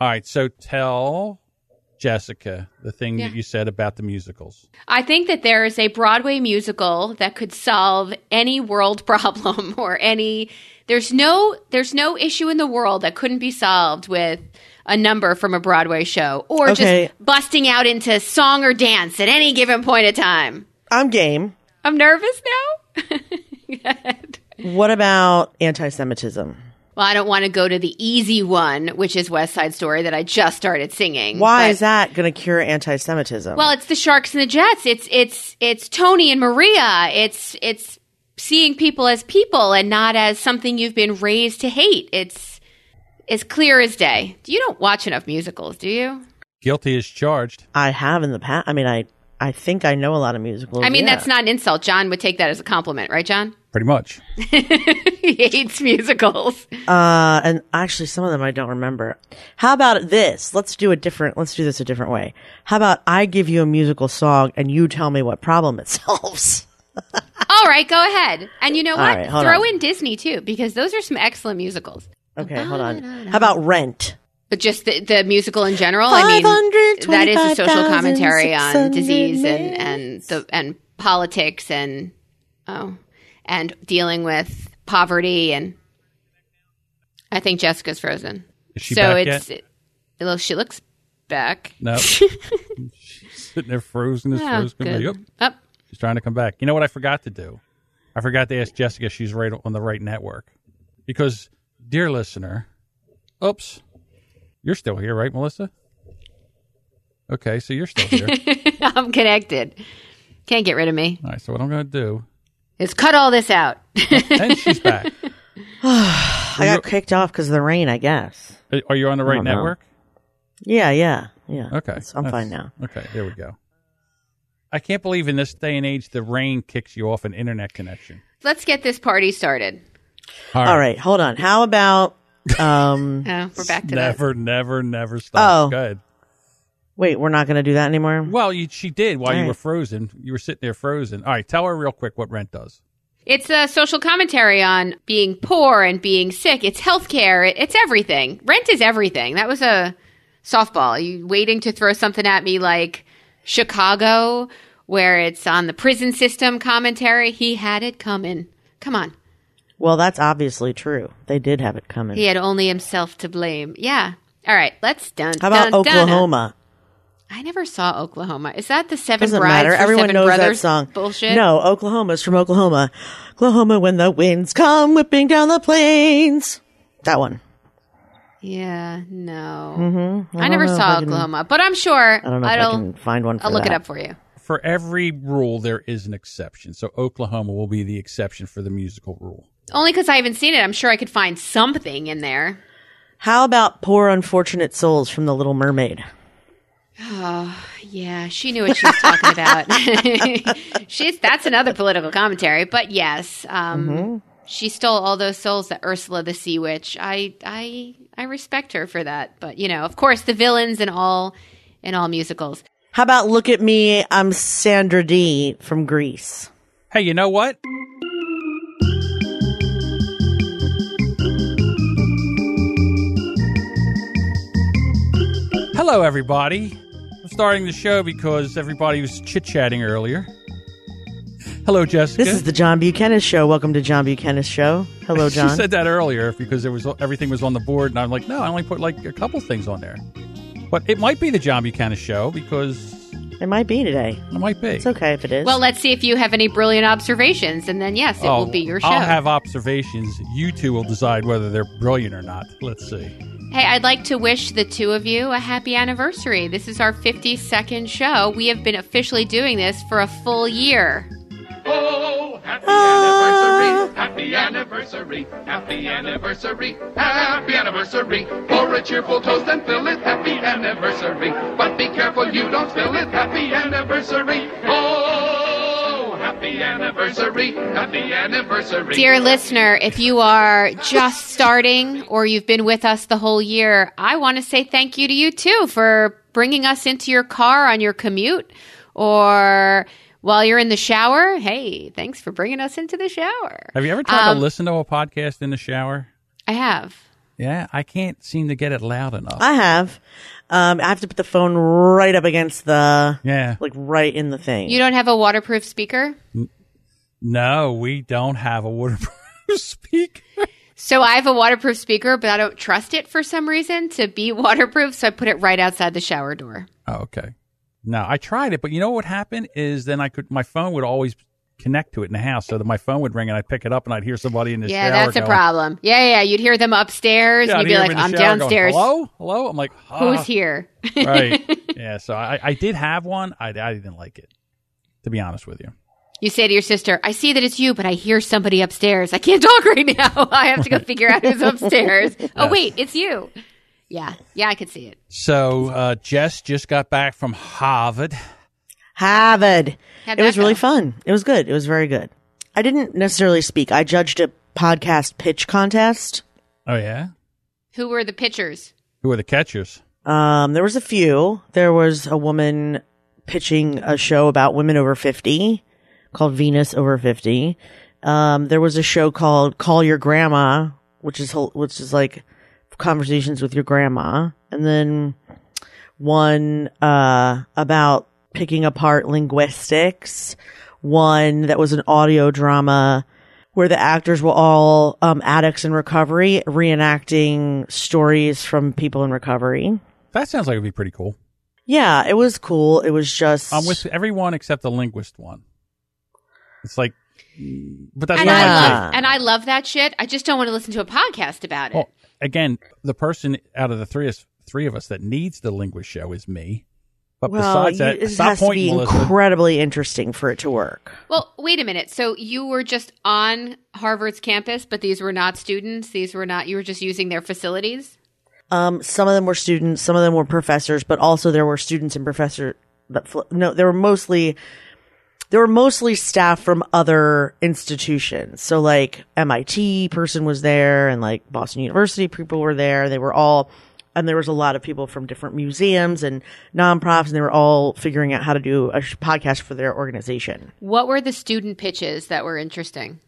All right, so tell Jessica the thing Yeah. that you said about the musicals. I think that there is a Broadway musical that could solve any world problem or any there's no there's no issue in the world that couldn't be solved with a number from a Broadway show or Okay. just busting out into song or dance at any given point of time. I'm game. I'm nervous now. What about anti-Semitism? Well, I don't want to go to the easy one, which is West Side Story that I just started singing. Why but- is that going to cure anti-Semitism? Well, it's the Sharks and the Jets. It's it's it's Tony and Maria. It's it's seeing people as people and not as something you've been raised to hate. It's as clear as day. You don't watch enough musicals, do you? Guilty as charged. I have in the past. I mean, I I think I know a lot of musicals. I mean, yeah. that's not an insult. John would take that as a compliment, right, John? Pretty much. he hates musicals. Uh, and actually, some of them I don't remember. How about this? Let's do a different. Let's do this a different way. How about I give you a musical song and you tell me what problem it solves? All right, go ahead. And you know what? right, Throw on. in Disney too, because those are some excellent musicals. Okay, hold on. How about Rent? But just the, the musical in general. I mean, that is a social commentary on disease and and the and politics and oh and dealing with poverty and. I think Jessica's frozen. Is she so back it's yet? it, well, she looks back. No. She's sitting there frozen as Oh, frozen. good. Yep. Up. She's trying to come back. You know what I forgot to do? I forgot to ask Jessica if she's right on the right network. Because, dear listener, oops, you're still here, right, Melissa? Okay, so you're still here. I'm connected. Can't get rid of me. all right, so what I'm going to do, Is cut all this out. and she's back. I got kicked off because of the rain. I guess. Are you on the right don't know. network? Yeah, yeah, yeah. Okay. That's- I'm That's- fine now. Okay, there we go. I can't believe in this day and age the rain kicks you off an internet connection. Let's get this party started. All right, hold on. How about um? Oh, we're back to that. Never, never, never stop. Oh. Good. wait, we're not going to do that anymore. Well, you, she did while All you right. were frozen. You were sitting there frozen. All right, tell her real quick what rent does. It's a social commentary on being poor and being sick. It's healthcare. It, it's everything. Rent is everything. That was a softball. You waiting to throw something at me like Chicago, where it's on the prison system commentary. He had it coming. Come on. Well, that's obviously true. They did have it coming. He had only himself to blame. Yeah. All right. Let's done. How about dun, dun. Oklahoma? I never saw Oklahoma. Is that the Seven Doesn't Brides matter. Everyone Seven knows Brothers that song. bullshit? No, Oklahoma's from Oklahoma. Oklahoma, when the winds come whipping down the plains. That one. Yeah. No. Mm-hmm. I, never saw I can- Oklahoma, but I'm sure. I don't know if I I'll, can find one. For I'll look it up for you. For every rule, there is an exception. So Oklahoma will be the exception for the musical rule. Only because I haven't seen it. I'm sure I could find something in there. How about poor unfortunate souls from The Little Mermaid? Oh, Yeah, she knew what she was talking about. She's that's another political commentary, but yes, um, Mm-hmm. she stole all those souls that Ursula the Sea Witch. I I I respect her for that, but you know, of course, the villains in all in all musicals. How about Look at Me, I'm Sandra Dee from Grease? Hey, you know what? Hello, everybody. I'm starting the show because everybody was chit chatting earlier. Hello, Jessica. This is the John Buchanan Show. Welcome to John Buchanan Show. Hello, John. She said that earlier because there was everything was on the board, and I'm like, no, I only put like a couple things on there. But it might be the John Buchanan show because it might be today. it might be. It's okay if it is. Well, let's see if you have any brilliant observations, and then yes, it Oh, will be your show. I'll have observations. You two will decide whether they're brilliant or not. Let's see. Hey, I'd like to wish the two of you a happy anniversary. This is our 52nd show. We have been officially doing this for a full year. Oh, happy oh. anniversary, happy anniversary, happy anniversary, happy anniversary. Pour a cheerful toast and fill it, happy anniversary. But be careful you don't spill it, happy anniversary. Oh, happy anniversary, happy anniversary. Dear listener, if you are just starting or you've been with us the whole year, I want to say thank you to you too for bringing us into your car on your commute or while you're in the shower. Hey, thanks for bringing us into the shower. Have you ever tried Um, to listen to a podcast in the shower? I have. Yeah, I can't seem to get it loud enough. I have. Um, I have to put the phone right up against the, yeah. like right in the thing. You don't have a waterproof speaker? No, we don't have a waterproof speaker. So I have a waterproof speaker, but I don't trust it for some reason to be waterproof, so I put it right outside the shower door. Oh, okay. No, I tried it, but you know what happened is then I could my phone would always connect to it in the house, so that my phone would ring and I'd pick it up and I'd hear somebody in the Yeah, shower. that's a problem. Yeah, yeah, you'd hear them upstairs, Yeah, and I'd you'd be like, "I'm shower going, downstairs. Hello, hello. I'm like, Who's "Ah." here?" right. Yeah. So I, I did have one. I, I didn't like it, to be honest with you. You say to your sister, "I see that it's you, but I hear somebody upstairs. I can't talk right now. I have to go figure out who's upstairs." Oh wait, it's you. Yeah, yeah, I could see it. So uh, Jess just got back from Harvard. Harvard. How'd It was that really fun. It was good. It was very good. I didn't necessarily speak. I judged a podcast pitch contest. Oh yeah. Who were the pitchers? Who were the catchers? Um, there was a few. There was a woman pitching a show about women over 50 called Venus Over 50. Um, there was a show called Call Your Grandma, which is, which is like conversations with your grandma. And then one, uh, about picking apart linguistics. One that was an audio drama where the actors were all, um, addicts in recovery, reenacting stories from people in recovery. That sounds like it'd be pretty cool. Yeah, it was cool. It was just I'm with everyone except the linguist one. It's like, but that's And not I my Yeah. love and I love that shit. I just don't want to listen to a podcast about it. Well, again, the person out of the three of three of us that needs the linguist show is me. But well, besides you- it stop has to be Melissa. incredibly interesting for it to work. Well, wait a minute. So you were just on Harvard's campus, but these were not students. These were not. You were just using their facilities. Um, some of them were students, some of them were professors, but also there were students and professor that fl- no, there were mostly there were mostly staff from other institutions. So like MIT person was there and like Boston University people were there. They were all and there was a lot of people from different museums and nonprofits and they were all figuring out how to do a podcast for their organization. What were the student pitches that were interesting?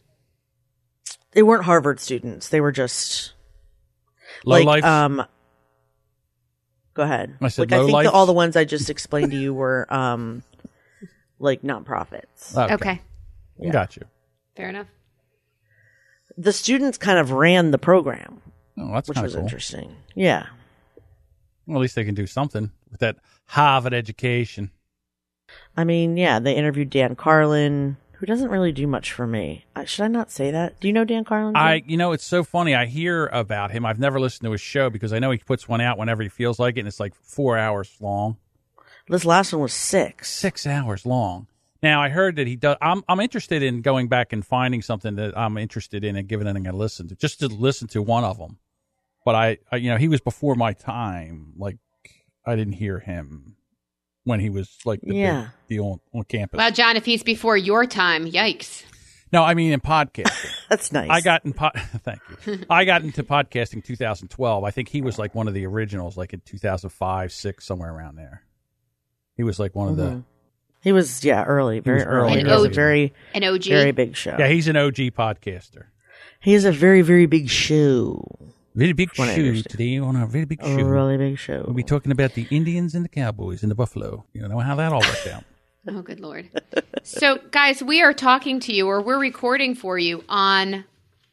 They weren't Harvard students. They were just Low like life. um go ahead I said like i think lowlifes? that all the ones i just explained to you were um like nonprofits okay. Okay, got you. fair enough. the students kind of ran the program Oh, that's which was cool. interesting yeah Well, at least they can do something with that Harvard education. i mean yeah they interviewed dan carlin who doesn't really do much for me uh, should i not say that do you know dan carlin I, you know, it's so funny. I hear about him. I've never listened to his show because I know he puts one out whenever he feels like it, and it's like four hours long, this last one was six six hours long. Now I heard that he does. I'm I'm interested in going back and finding something that I'm interested in and giving it a listen to, just to listen to one of them. But I, I, you know, he was before my time. Like I didn't hear him when he was like the Yeah. big deal on, on campus. Well, John, if he's before your time, yikes. no, I mean in podcasting. that's nice I got in pod- thank you. I got into podcasting 2012. I think he was like one of the originals, like in 2005, six, somewhere around there. He was like one of the. Mm-hmm. he was yeah early very was early, early, it was a very An OG. very big show Yeah, he's an OG podcaster. he has a very very big show Very big show understand. today on a really big a show. really big show We'll be talking about the Indians and the Cowboys and the Buffalo. You know how that all worked out. Oh, good lord. so, guys, we are talking to you, or we're recording for you on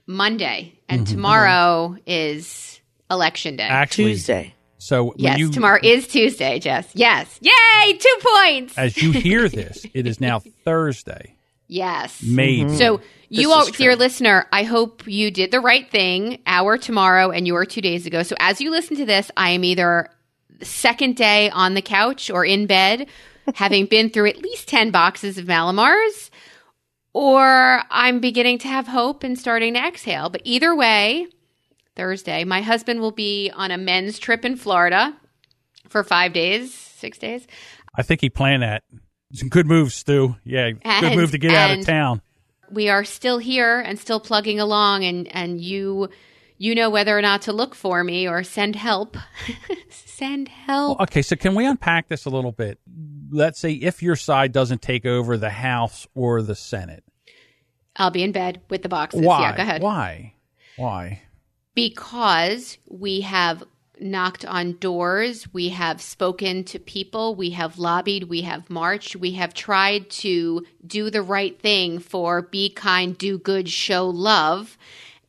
Monday, and Mm-hmm. tomorrow is election day. Actually, tuesday so yes, you, tomorrow is Tuesday, Jess. Yes. Yay! Two points. as you hear this, it is now Thursday. Yes. Maybe. So mm-hmm. you all, dear listener, I hope you did the right thing. Our tomorrow and your two days ago. So as you listen to this, I am either second day on the couch or in bed, having been through at least ten boxes of Mallomars, or I'm beginning to have hope and starting to exhale. But either way, Thursday, my husband will be on a men's trip in Florida for five days, six days. I think he planned that. Some good moves, Stu. Yeah, good move to get out of town. we are still here and still plugging along and and you you know whether or not to look for me or send help send help Okay, so can we unpack this a little bit? Let's say if your side doesn't take over the House or the Senate, i'll be in bed with the boxes why? yeah go ahead Why? Why? because we have knocked on doors, we have spoken to people, we have lobbied, we have marched, we have tried to do the right thing for be kind, do good, show love.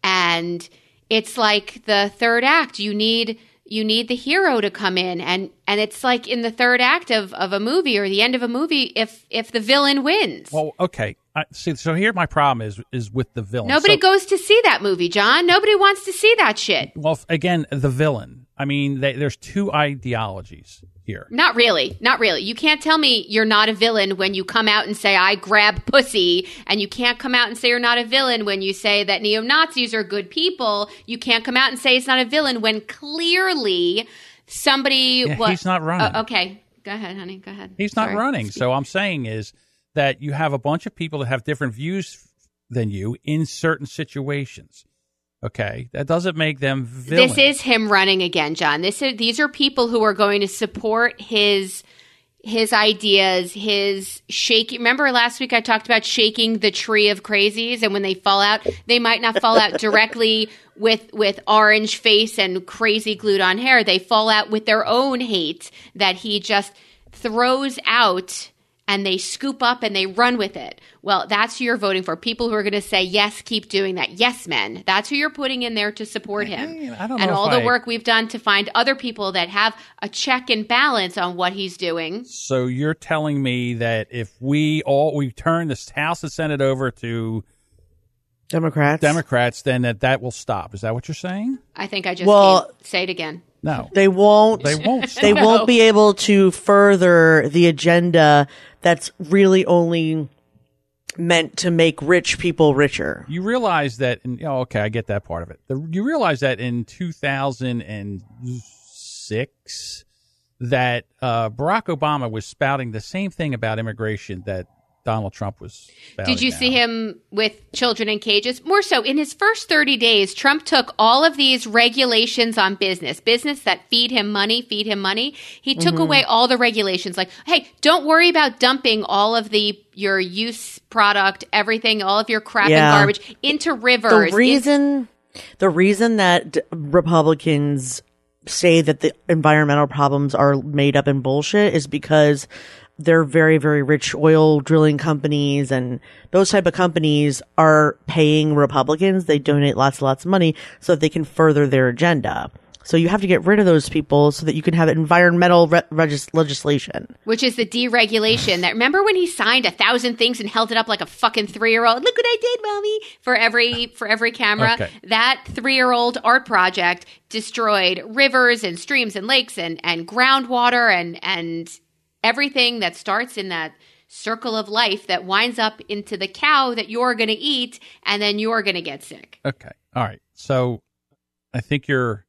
And it's like the third act. You need you need the hero to come in and and it's like in the third act of, of a movie or the end of a movie if if the villain wins. Well, okay. I, see, so here my problem is is with the villain. Nobody So- goes to see that movie, John. Nobody wants to see that shit. Well, again, the villain. I mean, they, there's two ideologies here. Not really. Not really. You can't tell me you're not a villain when you come out and say, I grab pussy. And you can't come out and say you're not a villain when you say that neo Nazis are good people. You can't come out and say it's not a villain when clearly somebody. Yeah, wa- he's not running. Uh, okay. Go ahead, honey. Go ahead. He's not Sorry. running. So I'm saying is that you have a bunch of people that have different views than you in certain situations. Okay, that doesn't make them villains. This is him running again, John. This is these are people who are going to support his his ideas, his shaking. Remember last week I talked about shaking the tree of crazies, and when they fall out, they might not fall out directly with with orange face and crazy glued on hair. They fall out with their own hate that he just throws out. And they scoop up and they run with it. Well, that's who you're voting for. People who are going to say, yes, keep doing that. Yes, men. That's who you're putting in there to support him I don't and know all the I- work we've done to find other people that have a check and balance on what he's doing. So you're telling me that if we all we turn this House and Senate over to Democrats. Democrats, then that that will stop. Is that what you're saying? I think I just Well- say it again. No, They won't. they won't. they won't be able to further the agenda that's really only meant to make rich people richer. You realize that, in, oh, okay, I get that part of it. The, you realize that in 2006, that uh, Barack Obama was spouting the same thing about immigration that Donald Trump was. Did you now. see him with children in cages? More so, in his first 30 days, Trump took all of these regulations on business, business that feed him money, feed him money. He took Mm-hmm. away all the regulations like, hey, don't worry about dumping all of the your use product, everything, all of your crap Yeah. and garbage into rivers. The in- reason, the reason that d- Republicans say that the environmental problems are made up in bullshit is because they're very, very rich oil drilling companies and those type of companies are paying Republicans. They donate lots and lots of money so that they can further their agenda. So you have to get rid of those people so that you can have environmental re- regis- legislation. which is the deregulation that remember when he signed a thousand things and held it up like a fucking three year old look what i did mommy for every for every camera Okay. that three year old art project destroyed rivers and streams and lakes and and groundwater and and everything that starts in that circle of life that winds up into the cow that you're going to eat and then you're going to get sick Okay. All right. So I think you're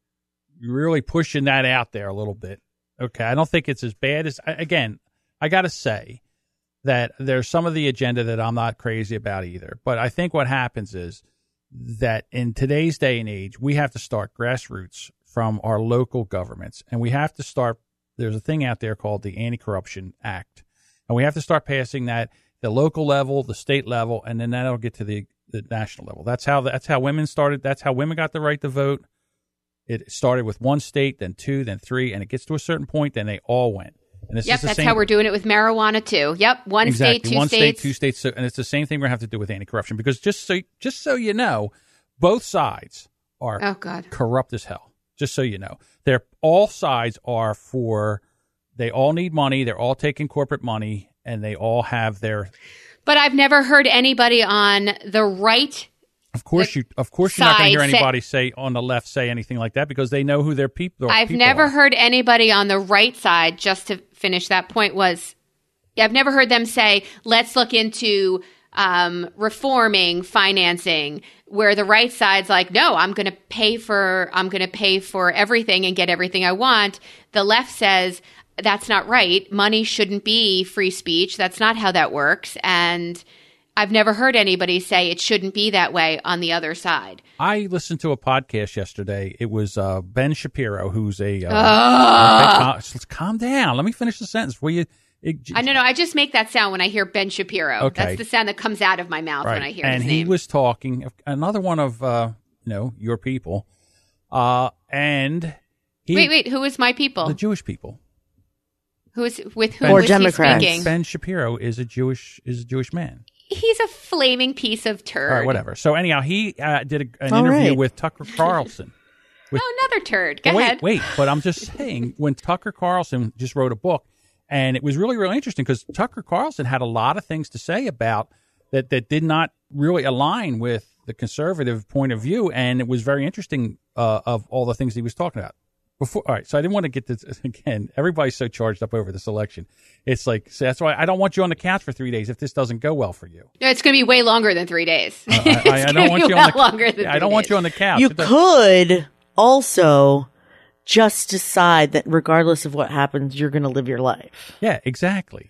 really pushing that out there a little bit. Okay. I don't think it's as bad as again, I got to say that there's some of the agenda that I'm not crazy about either. But I think what happens is that in today's day and age, we have to start grassroots from our local governments and we have to start there's a thing out there called the Anti-Corruption Act. And we have to start passing that the local level, the state level, and then that'll get to the, the national level. That's how that's how women started. That's how women got the right to vote. It started with one state, then two, then three, and it gets to a certain point, then they all went. And this yep is the that's same, how we're doing it with marijuana too yep one exactly state two one states state, two states, so, and it's the same thing we're gonna have to do with anti-corruption because just so just so you know, both sides are oh god corrupt as hell. Just so you know, they're all sides are for. They all need money. They're all taking corporate money, and they all have their. but i've never heard anybody on the right Of course, you. Of course, you're not going to hear side say- anybody say on the left say anything like that because they know who their people. Are. I've never are. heard anybody on the right side, just to finish that point, was I've never heard them say, let's look into um, reforming financing, where the right side's like, no, I'm going to pay for, I'm going to pay for everything and get everything I want. The left says, that's not right. Money shouldn't be free speech. That's not how that works. And I've never heard anybody say it shouldn't be that way on the other side. I listened to a podcast yesterday. It was uh, Ben Shapiro, who's a. Uh, Ah. okay, calm, calm down. Let me finish the sentence. Will you? It, I know, no, I just make that sound when I hear Ben Shapiro. Okay. That's the sound that comes out of my mouth right. when I hear Shapiro. and his he name. was talking. Another one of uh, you know your people Uh, and he, Wait, wait. Who is my people? the Jewish people. Who is with who Or he Democrats. speaking? Ben Shapiro is a Jewish is a Jewish man. He's a flaming piece of turd. All right, whatever. So anyhow, he uh, did a, an All interview right. with Tucker Carlson. Oh, another turd. Go wait, ahead. wait, but I'm just saying when Tucker Carlson just wrote a book, and it was really, really interesting because Tucker Carlson had a lot of things to say about that that did not really align with the conservative point of view, and it was very interesting uh, of all the things he was talking about. Before, all right, so I didn't want to get this again. Everybody's so charged up over this election. It's like so that's why I don't want you on the couch for three days if this doesn't go well for you. No, it's going to be way longer than three days. I, I- I don't want you well on the longer than I three don't want you on the couch. You could also just decide that regardless of what happens, you're going to live your life. yeah, exactly,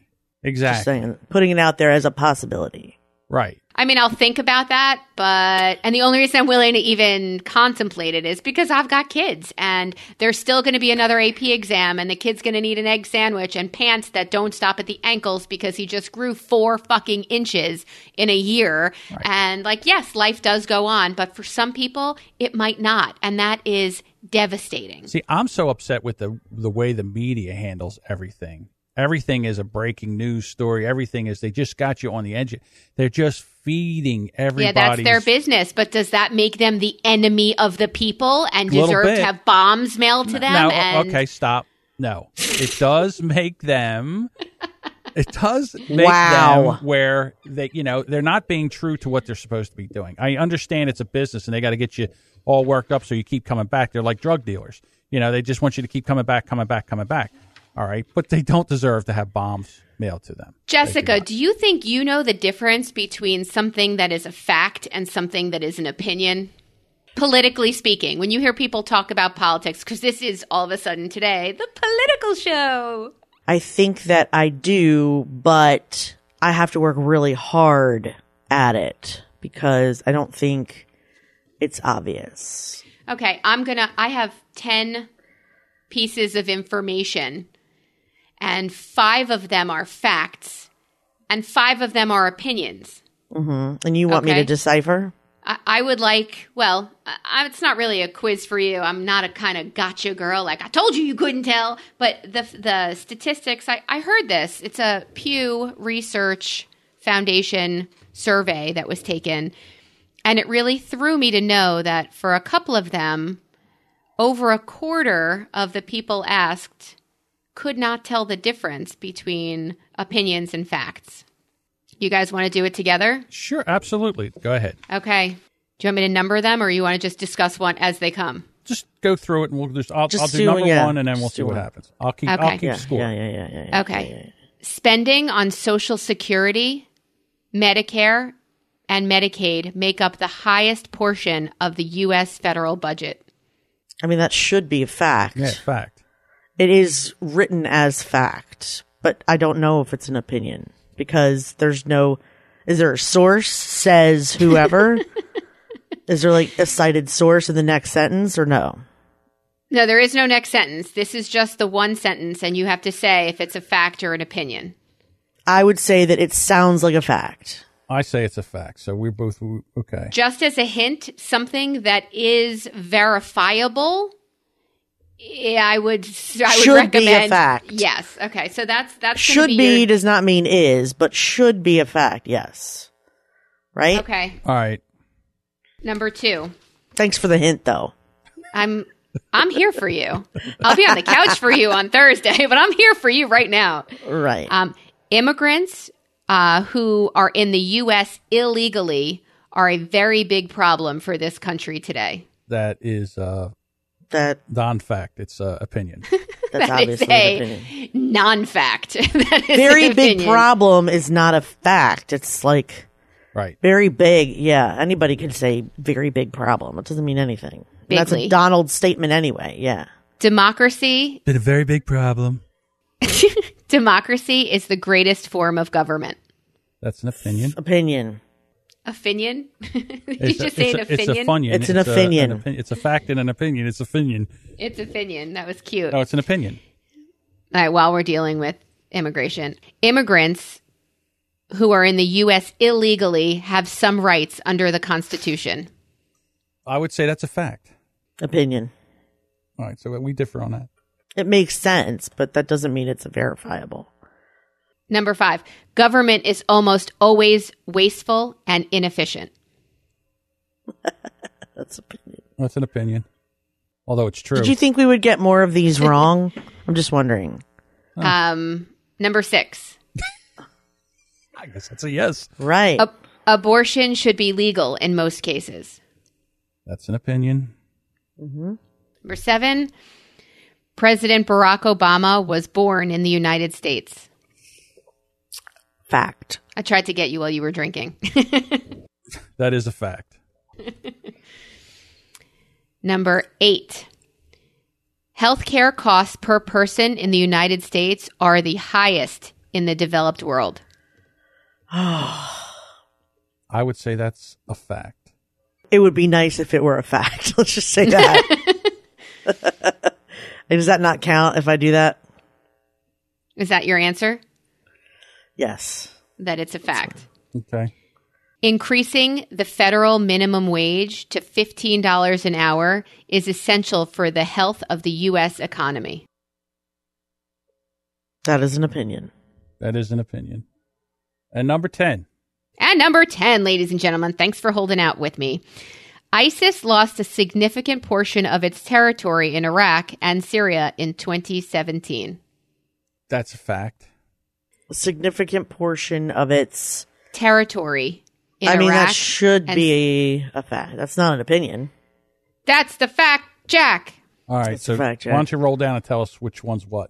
Just exactly, saying, putting it out there as a possibility. right. I mean, I'll think about that, but and the only reason I'm willing to even contemplate it is because I've got kids, and there's still going to be another AP exam, and the kid's going to need an egg sandwich and pants that don't stop at the ankles because he just grew four fucking inches in a year. And like, yes, life does go on, but for some people, it might not, and that is devastating. See, I'm so upset with the the way the media handles everything. Everything is a breaking news story. Everything is they just got you on the edge. They're just feeding everybody. Yeah, that's their business. But does that make them the enemy of the people and deserve bit. to have bombs mailed to them? No, and okay, stop. No, it does make them. It does make Wow. them where they, you know, they're not being true to what they're supposed to be doing. I understand it's a business and they got to get you all worked up so you keep coming back. They're like drug dealers. You know, they just want you to keep coming back, coming back, coming back. All right, but they don't deserve to have bombs mailed to them. Jessica, do you think you know the difference between something that is a fact and something that is an opinion? Politically speaking, when you hear people talk about politics, because this is all of a sudden today the political show. I think that I do, but I have to work really hard at it because I don't think it's obvious. Okay, I'm gonna. I have 10 pieces of information, and five of them are facts, and five of them are opinions. Mm-hmm. And you want me to decipher? I, I would like, well, I, it's not really a quiz for you. I'm not a kind of gotcha girl. Like I told you, you couldn't tell. But the the statistics, I, I heard this. It's a Pew Research Foundation survey that was taken, and it really threw me to know that for a couple of them, over a quarter of the people asked could not tell the difference between opinions and facts. You guys want to do it together? Sure, absolutely. Go ahead. Okay. Do you want me to number them, or you want to just discuss one as they come? Just go through it, and we'll just. I'll, Just I'll do, do- number yeah, one, and then we'll just see what one. happens. I'll keep. Okay. I'll keep Yeah, score. yeah, yeah, yeah, yeah, yeah. Okay. Spending on Social Security, Medicare, and Medicaid make up the highest portion of the U.S. federal budget. I mean, that should be a fact. Yeah, fact. It is written as fact, but I don't know if it's an opinion because there's no. Is there a source says whoever? is there like a cited source in the next sentence or no? No, there is no next sentence. This is just the one sentence, and you have to say if it's a fact or an opinion. I would say that it sounds like a fact. I say it's a fact. So we're both okay. Just as a hint, something that is verifiable. I would. I would Should be a fact. Yes. Okay. So that's that's Should be, be your- does not mean is, but should be a fact. Yes. Right. okay. All right. Number two. Thanks for the hint, though. I'm I'm here for you. I'll be on the couch for you on Thursday, but I'm here for you right now. Right. Um, immigrants uh, who are in the U.S. illegally are a very big problem for this country today. That is uh, that non-fact. It's uh, opinion. that's That is obviously an a opinion. non-fact. that is Very big opinion. problem is not a fact. It's like right. very big. Yeah, anybody can say very big problem. It doesn't mean anything. And That's a Donald statement anyway. Yeah. Democracy. Been a very big problem. Democracy is the greatest form of government. That's an opinion. Opinion. Opinion? Did you It's a, just say it's an a, it's a opinion? funion. It's an a- opinion. opin- it's a fact and an opinion. It's opinion. It's opinion. That was cute. No, it's an opinion. All right, while we're dealing with immigration, immigrants who are in the U.S. illegally have some rights under the Constitution. I would say that's a fact. Opinion. All right, so we differ on that. It makes sense, but that doesn't mean it's verifiable. Number five, government is almost always wasteful and inefficient. That's opinion. That's an opinion, although it's true. Did you think we would get more of these wrong? I'm just wondering. Um, number six, I guess that's a yes. Right. ab- abortion should be legal in most cases. That's an opinion. Number seven, President Barack Obama was born in the United States. Fact. I tried to get you while you were drinking. That is a fact. Number eight, healthcare costs per person in the United States are the highest in the developed world. I would say that's a fact. It would be nice if it were a fact. Let's just say that. Does that not count if I do that? Is that your answer? Yes. That it's a fact. Okay. Increasing the federal minimum wage to $15 an hour is essential for the health of the U.S. economy. That is an opinion. That is an opinion. And number 10. And number 10, ladies and gentlemen, thanks for holding out with me. ISIS lost a significant portion of its territory in Iraq and Syria in 2017. That's a fact. A significant portion of its. Territory in I mean, Iraq. that should and- be a fact. That's not an opinion. That's the fact, Jack. All right. That's so a fact, why don't you roll down and tell us which one's what?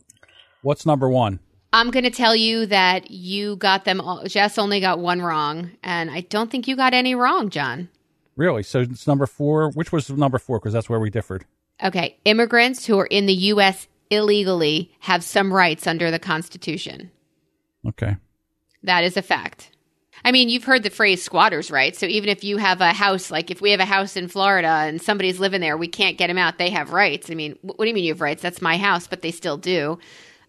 What's number one? I'm going to tell you that you got them all. Jess only got one wrong, and I don't think you got any wrong, John. Really? So it's number four. Which was number four? Because that's where we differed. Okay, immigrants who are in the U.S. illegally have some rights under the Constitution. Okay. That is a fact. I mean, you've heard the phrase squatters' rights. So even if you have a house, like if we have a house in Florida and somebody's living there, we can't get them out. They have rights. I mean, what do you mean you have rights? That's my house, but they still do.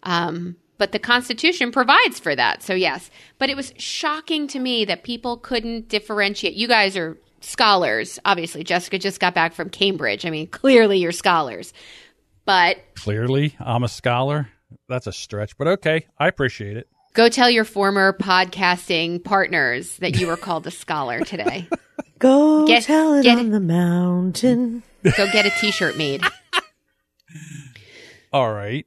Um, but the Constitution provides for that. So yes. But it was shocking to me that people couldn't differentiate. You guys are scholars, obviously. Jessica just got back from Cambridge. I mean, clearly you're scholars. But Clearly, I'm a scholar. That's a stretch, but okay. I appreciate it. Go tell your former podcasting partners that you were called a scholar today. Go Get- tell it get- on the mountain. Go get a t-shirt made. All right.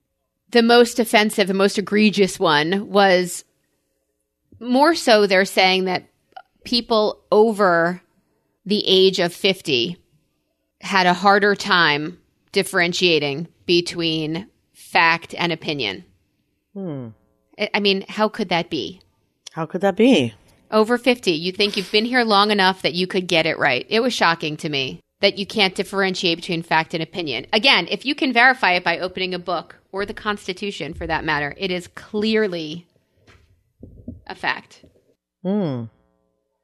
The most offensive, the most egregious one was more so they're saying that people over the age of 50 had a harder time differentiating between fact and opinion. I I mean, how could that be? How could that be? Over 50, you think you've been here long enough that you could get it right. It was shocking to me that you can't differentiate between fact and opinion. Again, if you can verify it by opening a book or the Constitution for that matter, it is clearly a fact. Hmm.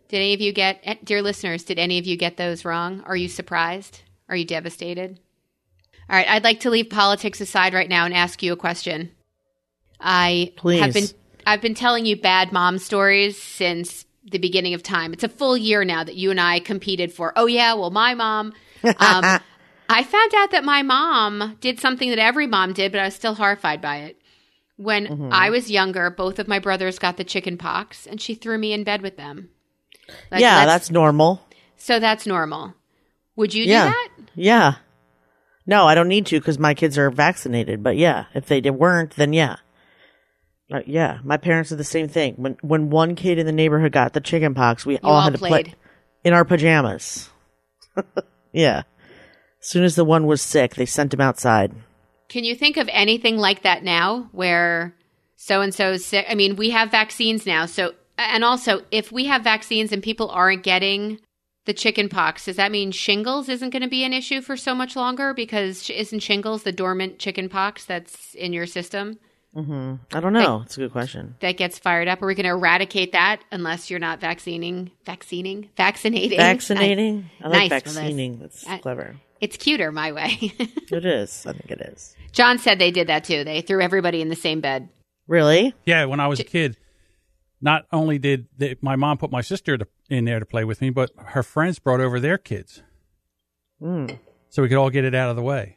Did any of you get, eh, dear listeners, did any of you get those wrong? Are you surprised? Are you devastated? All right, I'd like to leave politics aside right now and ask you a question. I have been I've been telling you bad mom stories since the beginning of time. It's a full year now that you and I competed for. Oh yeah, well my mom. Um, I found out that my mom did something that every mom did, but I was still horrified by it. When Mm-hmm. I was younger, both of my brothers got the chicken pox, and she threw me in bed with them. Like, yeah, that's normal. so that's normal. Would you do Yeah. that? Yeah. No, I don't need to because my kids are vaccinated. But yeah, if they weren't, then yeah. Uh, yeah, my parents did the same thing. When when one kid in the neighborhood got the chicken pox, we all, all had to played. play in our pajamas. yeah. As soon as the one was sick, they sent him outside. Can you think of anything like that now where so and so's sick? I mean, we have vaccines now. So, and also, if we have vaccines and people aren't getting the chicken pox, does that mean shingles isn't going to be an issue for so much longer? Because isn't shingles the dormant chicken pox that's in your system hmm I don't know. It's a good question. that gets fired up? Are we going to eradicate that unless you're not vaccinating, vaccinating, vaccinating? Vaccinating? I like Nice, vaccinating. That's I- clever. it's cuter my way. It is. I think it is. John said they did that too. They threw everybody in the same bed. Really? Yeah, when I was a kid, not only did they, my mom put my sister to, in there to play with me, but her friends brought over their kids. Mm. so we could all get it out of the way.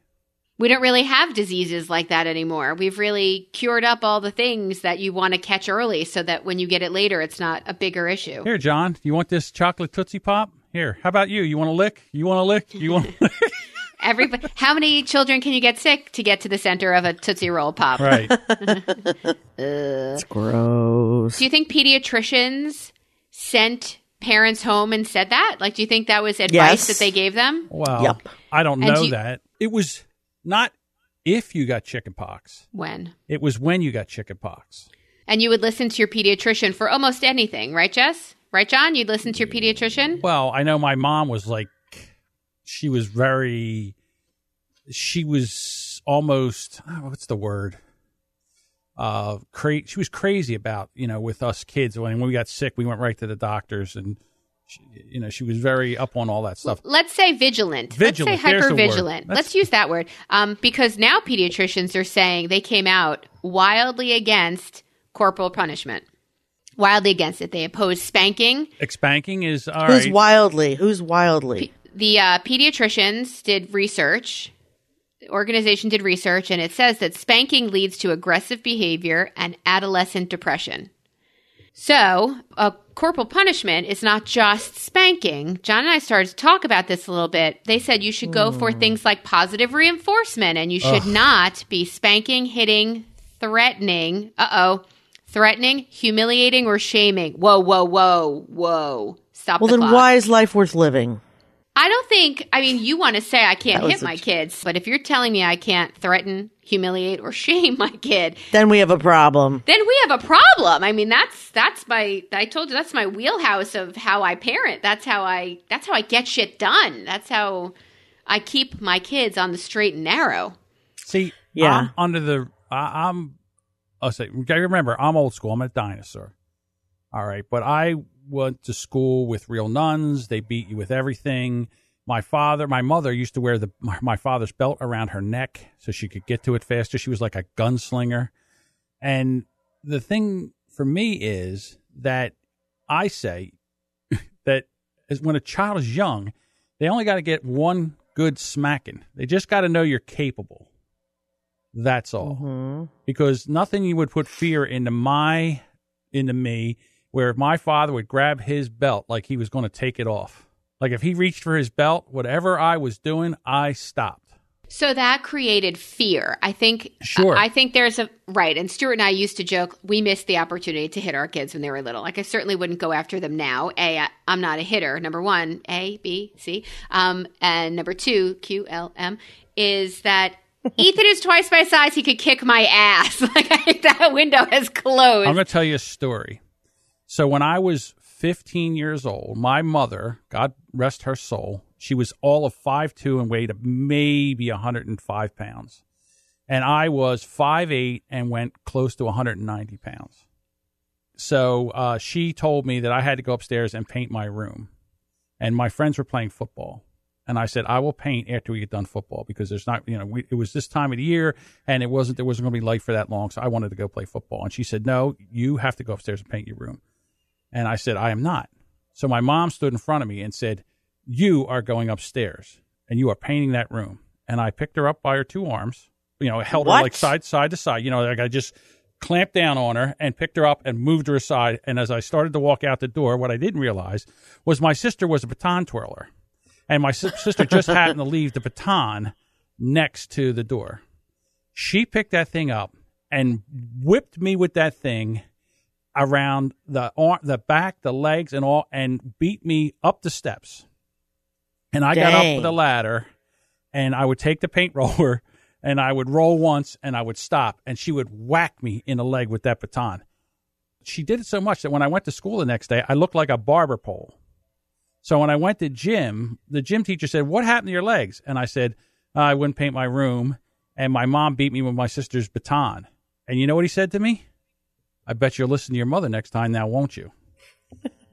We don't really have diseases like that anymore. We've really cured up all the things that you want to catch early so that when you get it later, it's not a bigger issue. Here, John, you want this chocolate Tootsie Pop? Here, how about you? You want to lick? You want to lick? You want? Everybody, how many children can you get sick to get to the center of a Tootsie Roll Pop? right. It's gross. Do you think pediatricians sent parents home and said that? Like, do you think that was advice Yes. that they gave them? Well, Yep. I don't And know you- that. It was not if you got chickenpox. When? It was when you got chickenpox. And you would listen to your pediatrician for almost anything, right, Jess? Right, John? You'd listen to your pediatrician? Well, I know my mom was like, she was very, she was almost, oh, what's the word? Uh, cra- she was crazy about, you know, with us kids. When we got sick, we went right to the doctors and, she, you know, she was very up on all that stuff. Let's say vigilant. Vigilant. Let's say hyper vigilant. Let's use that word. Um, because now pediatricians are saying they came out wildly against corporal punishment. Wildly against it. They oppose spanking. Spanking is all Who's right. wildly? Who's wildly? The uh, pediatricians did research. The organization did research, and it says that spanking leads to aggressive behavior and adolescent depression. So, a corporal punishment is not just spanking. John and I started to talk about this a little bit. They said you should go for things like positive reinforcement, and you should not be spanking, hitting, threatening. Uh oh. Threatening, humiliating, or shaming. Whoa, whoa, whoa, whoa. Stop Well, the then clock. why is life worth living? I don't think. I mean, you want to say I can't hit a- my kids, but if you're telling me I can't threaten, humiliate, or shame my kid, Then we have a problem. then we have a problem. I mean, that's that's my. I told you that's my wheelhouse of how I parent. That's how I. That's how I get shit done. That's how I keep my kids on the straight and narrow. See, Yeah. I'm under the. I, I'm. I'll say. Remember, I'm old school. I'm a dinosaur. All right, but I went to school with real nuns. They beat you with everything. My father, my mother used to wear the my, my father's belt around her neck so she could get to it faster. She was like a gunslinger. And the thing for me is that I say that is when a child is young, they only got to get one good smacking. They just got to know you're capable. That's all. hmm Because nothing you would put fear into my into me where if my father would grab his belt like he was going to take it off. Like if he reached for his belt, whatever I was doing, I stopped. So that created fear. I think. Sure. I think there's a right. And Stuart and I used to joke we missed the opportunity to hit our kids when they were little. Like I certainly wouldn't go after them now. A, I- I'm not a hitter. Number one, A, B, C, um, and number two, Q, L, M, is that Ethan is twice my size. He could kick my ass. Like I that window has closed. I'm going to tell you a story. So when I was 15 years old, my mother, God rest her soul, she was all of 5'2 and weighed maybe 105 pounds. And I was 5'8 and went close to 190 pounds. So uh, she told me that I had to go upstairs and paint my room. And my friends were playing football. And I said, I will paint after we get done football because there's not, you know, we, it was this time of the year and it wasn't, there wasn't going to be light for that long. So I wanted to go play football. And she said, No, you have to go upstairs and paint your room. And I said, I am not. So my mom stood in front of me and said, You are going upstairs and you are painting that room. And I picked her up by her two arms, you know, held her like side, side to side. You know, like I just clamped down on her and picked her up and moved her aside. And as I started to walk out the door, what I didn't realize was my sister was a baton twirler. And my sister just happened to leave the baton next to the door. She picked that thing up and whipped me with that thing around the arm, the back, the legs, and all, and beat me up the steps. And I got Dang. up the ladder, and I would take the paint roller, and I would roll once, and I would stop, and she would whack me in the leg with that baton. She did it so much that when I went to school the next day, I looked like a barber pole. So when I went to gym, the gym teacher said, "What happened to your legs?" And I said, "I wouldn't paint my room, and my mom beat me with my sister's baton." And you know what he said to me? I bet you'll listen to your mother next time now, won't you?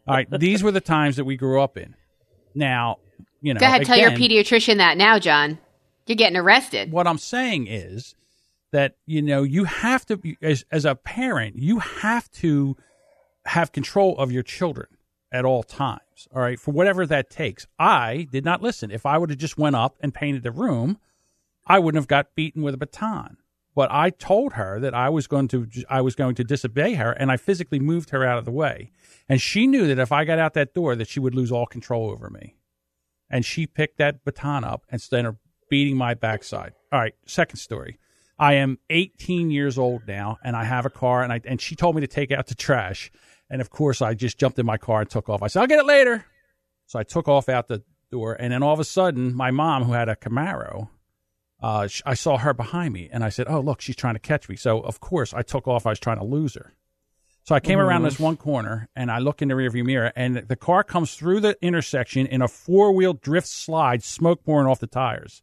All right, these were the times that we grew up in. Now, you know, Go ahead, tell your pediatrician that now, John. You're getting arrested. What I'm saying is that you know you have to, as as a parent, you have to have control of your children, at all times. All right, for whatever that takes. I did not listen. If I would have just went up and painted the room, I wouldn't have got beaten with a baton. But I told her that I was going to I was going to disobey her, and I physically moved her out of the way. And she knew that if I got out that door, that she would lose all control over me. And she picked that baton up and started beating my backside. All right, second story. I am 18 years old now, and I have a car, and I and she told me to take out the trash, and of course I just jumped in my car and took off. I said I'll get it later, so I took off out the door, and then all of a sudden, my mom, who had a Camaro, uh, sh- I saw her behind me, and I said, "Oh, look, she's trying to catch me." So of course I took off. I was trying to lose her. So I came around this one corner, and I look in the rearview mirror, and the car comes through the intersection in a four wheel drift slide, smoke pouring off the tires.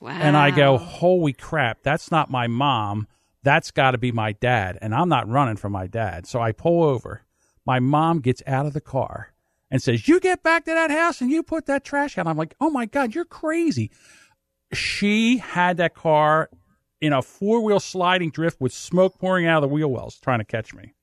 Wow. And I go, holy crap, that's not my mom. That's got to be my dad. And I'm not running from my dad. So I pull over. My mom gets out of the car and says, You get back to that house and you put that trash out. I'm like, Oh my God, you're crazy. She had that car in a four wheel sliding drift with smoke pouring out of the wheel wells trying to catch me.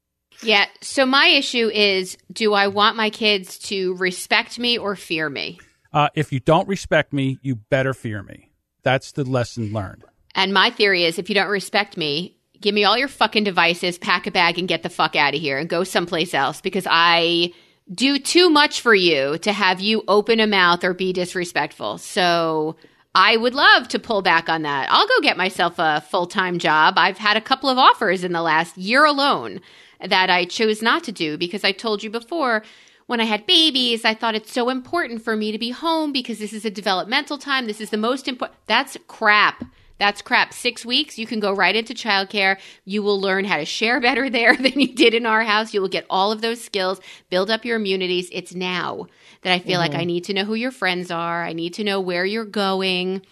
Yeah. So my issue is do I want my kids to respect me or fear me? Uh, if you don't respect me, you better fear me. That's the lesson learned. And my theory is if you don't respect me, give me all your fucking devices, pack a bag, and get the fuck out of here and go someplace else because I do too much for you to have you open a mouth or be disrespectful. So I would love to pull back on that. I'll go get myself a full time job. I've had a couple of offers in the last year alone that I chose not to do because I told you before when I had babies, I thought it's so important for me to be home because this is a developmental time. This is the most important. That's crap. That's crap. Six weeks, you can go right into childcare. You will learn how to share better there than you did in our house. You will get all of those skills, build up your immunities. It's now that I feel like I need to know who your friends are. I need to know where you're going,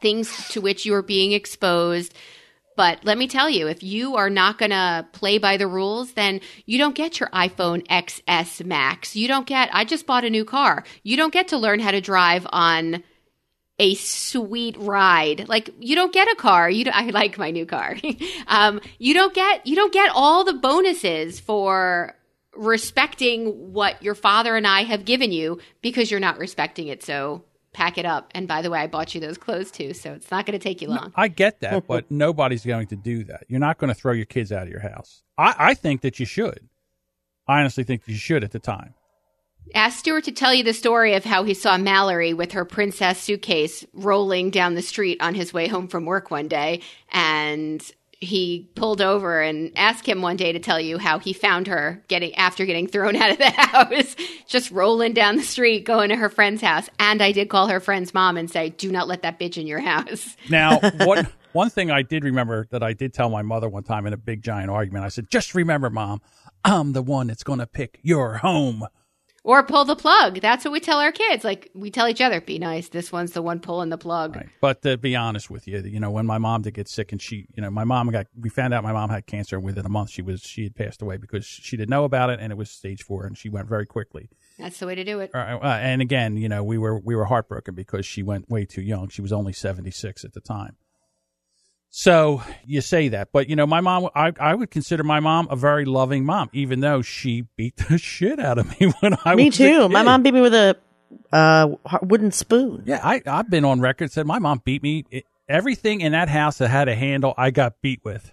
things to which you are being exposed. But let me tell you, if you are not going to play by the rules, then you don't get your iPhone XS Max. You don't get, I just bought a new car. You don't get to learn how to drive on a sweet ride. Like you don't get a car. You don't, I like my new car. um, you don't get you don't get all the bonuses for respecting what your father and I have given you because you're not respecting it. So pack it up. And by the way, I bought you those clothes too, so it's not going to take you long. I get that, but nobody's going to do that. You're not going to throw your kids out of your house. I, I think that you should. I honestly think you should at the time. Ask Stuart to tell you the story of how he saw Mallory with her princess suitcase rolling down the street on his way home from work one day. And he pulled over and asked him one day to tell you how he found her getting after getting thrown out of the house, just rolling down the street, going to her friend's house. And I did call her friend's mom and say, Do not let that bitch in your house. Now, one one thing I did remember that I did tell my mother one time in a big giant argument, I said, "Just remember, mom, I'm the one that's going to pick your home." Or pull the plug. That's what we tell our kids. Like we tell each other, be nice. This one's the one pulling the plug. Right. But to be honest with you, you know, when my mom did get sick and she, you know, my mom got, we found out my mom had cancer and within a month she was, she had passed away because she didn't know about it and it was stage four and she went very quickly. That's the way to do it. Uh, and again, you know, we were, we were heartbroken because she went way too young. She was only 76 at the time. So you say that, but you know, my mom, I, I would consider my mom a very loving mom, even though she beat the shit out of me when I Me was a too. My mom beat me with a uh, wooden spoon. Yeah, I, I've been on record said my mom beat me. It, everything in that house that had a handle, I got beat with.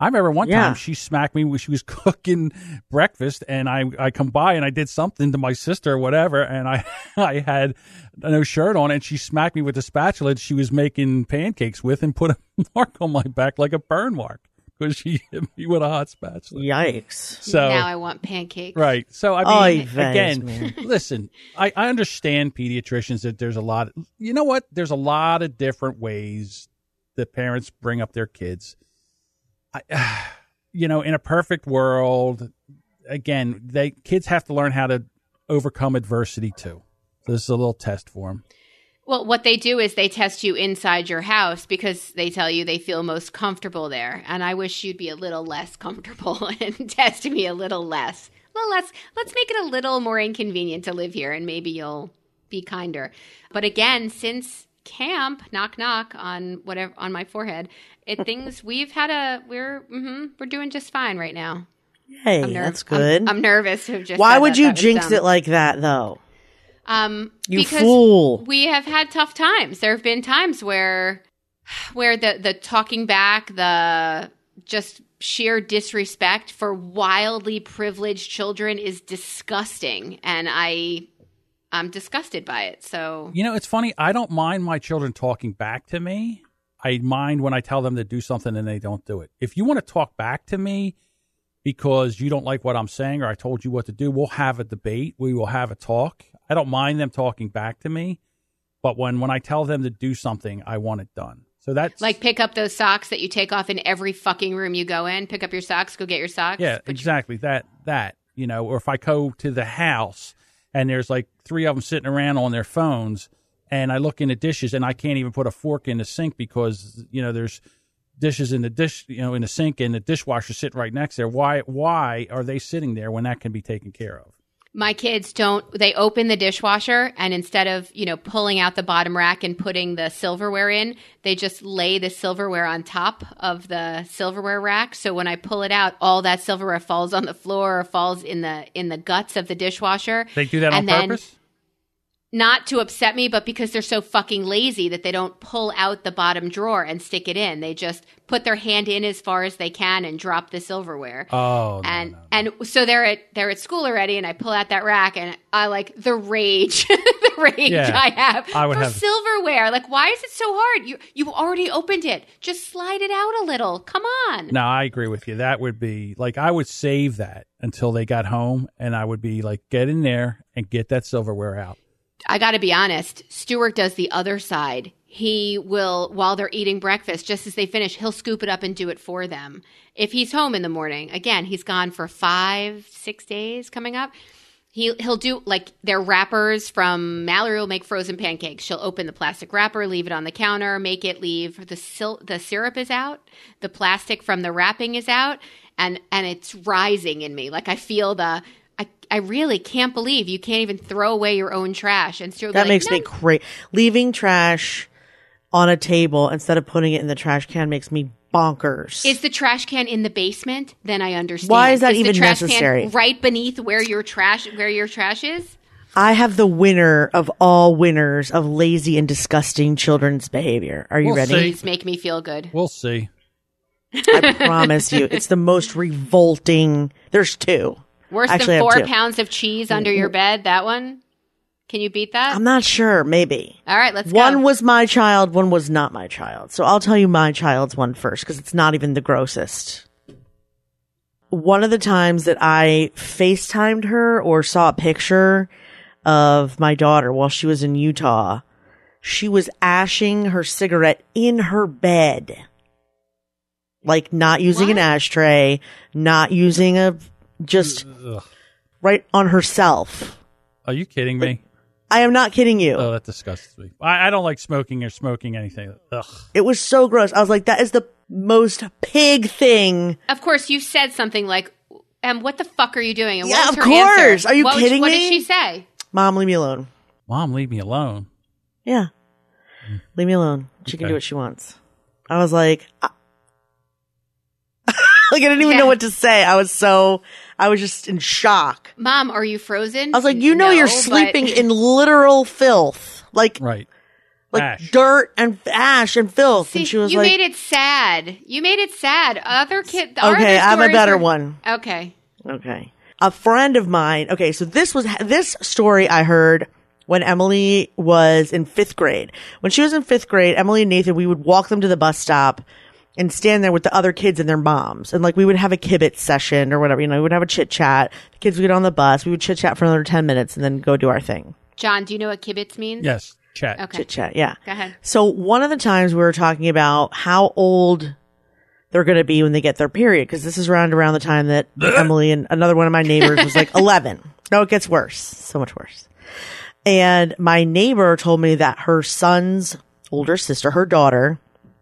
I remember one Yeah. time she smacked me when she was cooking breakfast, and I, I come by and I did something to my sister or whatever, and I I had no shirt on, and she smacked me with the spatula she was making pancakes with, and put a mark on my back like a burn mark because she hit me with a hot spatula. Yikes. So now I want pancakes. Right. So I Oy mean, vey, again, man. listen. I, I understand pediatricians that there's a lot. You know what? There's a lot of different ways that parents bring up their kids. You know, in a perfect world, again, they kids have to learn how to overcome adversity too. So this is a little test for them. Well, what they do is they test you inside your house because they tell you they feel most comfortable there. And I wish you'd be a little less comfortable and test me a little less. A little less. Let's make it a little more inconvenient to live here and maybe you'll be kinder. But again, since camp, knock knock on whatever on my forehead, it things we've had a we're mm-hmm, we're doing just fine right now. Hey, I'm nerv- that's good. I'm, I'm nervous just. Why would that. you That jinx it like that, though? Um, You because fool. We have had tough times. There have been times where, where the the talking back, the just sheer disrespect for wildly privileged children is disgusting, and I, I'm disgusted by it. So You know, it's funny. I don't mind my children talking back to me. I mind when I tell them to do something and they don't do it. If you want to talk back to me because you don't like what I'm saying or I told you what to do, we'll have a debate. We will have a talk. I don't mind them talking back to me, but when when I tell them to do something, I want it done. So that's like pick up those socks that you take off in every fucking room you go in. Pick up your socks. Go get your socks. Yeah, Put your- exactly. That that you know, or if I go to the house and there's like three of them sitting around on their phones, and I look in the dishes and I can't even put a fork in the sink because you know there's dishes in the dish, you know, in the sink and the dishwasher sitting right next there. Why why are they sitting there when that can be taken care of? My kids don't they open the dishwasher and instead of you know pulling out the bottom rack and putting the silverware in they just lay the silverware on top of the silverware rack so when i pull it out all that silverware falls on the floor or falls in the in the guts of the dishwasher They do that on then- purpose. Not to upset me but because they're so fucking lazy that they don't pull out the bottom drawer and stick it in they just put their hand in as far as they can and drop the silverware Oh, no, and no, no. and so they're at they're at school already, and I pull out that rack, and I like the rage, the rage Yeah, I have I would for have- silverware. Like, why is it so hard? You you already opened it. Just slide it out a little. Come on. No, I agree with you. That would be like I would save that until they got home, and I would be like, get in there and get that silverware out. I got to be honest. Stuart does the other side. He will, while they're eating breakfast, just as they finish, he'll scoop it up and do it for them. If he's home in the morning, again, he's gone for five, six days coming up. He he'll do like their wrappers from Mallory will make frozen pancakes. She'll open the plastic wrapper, leave it on the counter, make it leave the sil- the syrup is out, the plastic from the wrapping is out, and and it's rising in me. Like I feel the I I really can't believe you can't even throw away your own trash. And Stuart be That like, makes "No, me crazy. Leaving trash on a table instead of putting it in the trash can makes me bonkers. Is the trash can in the basement? Then I understand. Why is that the even trash necessary? Can right beneath where your trash where your trash is. I have the winner of all winners of lazy and disgusting children's behavior. Are you We'll ready? see. Please make me feel good. We'll see. I promise you, it's the most revolting. There's two. Worse Actually, than four pounds of cheese mm, under your mm. bed. That one. Can you beat that? I'm not sure. Maybe. All right, let's One go. was my child, one was not my child. So I'll tell you my child's one first because it's not even the grossest. One of the times that I FaceTimed her or saw a picture of my daughter while she was in Utah, she was ashing her cigarette in her bed. Like not using an ashtray, not using a, just Ugh. right on herself. Are you kidding me? I am not kidding you. Oh, that disgusts me. I, I don't like smoking or smoking anything. Ugh. It was so gross. I was like, that is the most pig thing. Of course, you said something like, "Um, what the fuck are you doing?" And Yeah, what of her answer? course. Are you What was- kidding what me? What did she say? Mom, leave me alone. Mom, leave me alone. Yeah. Leave me alone. She can do what she wants. I was like, I- like, I didn't even Yeah. know what to say. I was so, I was just in shock. Mom, are you frozen? I was like, you know, No, you're but- sleeping in literal filth, like, Right. like Ash. dirt and ash and filth. See, and she was you like, made it sad. You made it sad. Other kid. our okay, I have a stories better were- one. Okay. Okay. A friend of mine. Okay, so this was this story I heard when Emily was in fifth grade. When she was in fifth grade, Emily and Nathan, we would walk them to the bus stop and stand there with the other kids and their moms. And like we would have a kibitz session or whatever, you know, we would have a chit chat. The kids would get on the bus. We would chit chat for another 10 minutes and then go do our thing. John, do you know what kibitz means? Yes. Chat. Okay. Chit chat. Yeah. Go ahead. So one of the times we were talking about how old they're going to be when they get their period, because this is around around the time that Emily and another one of my neighbors was like 11. No, it gets worse. So much worse. And my neighbor told me that her son's older sister, her daughter,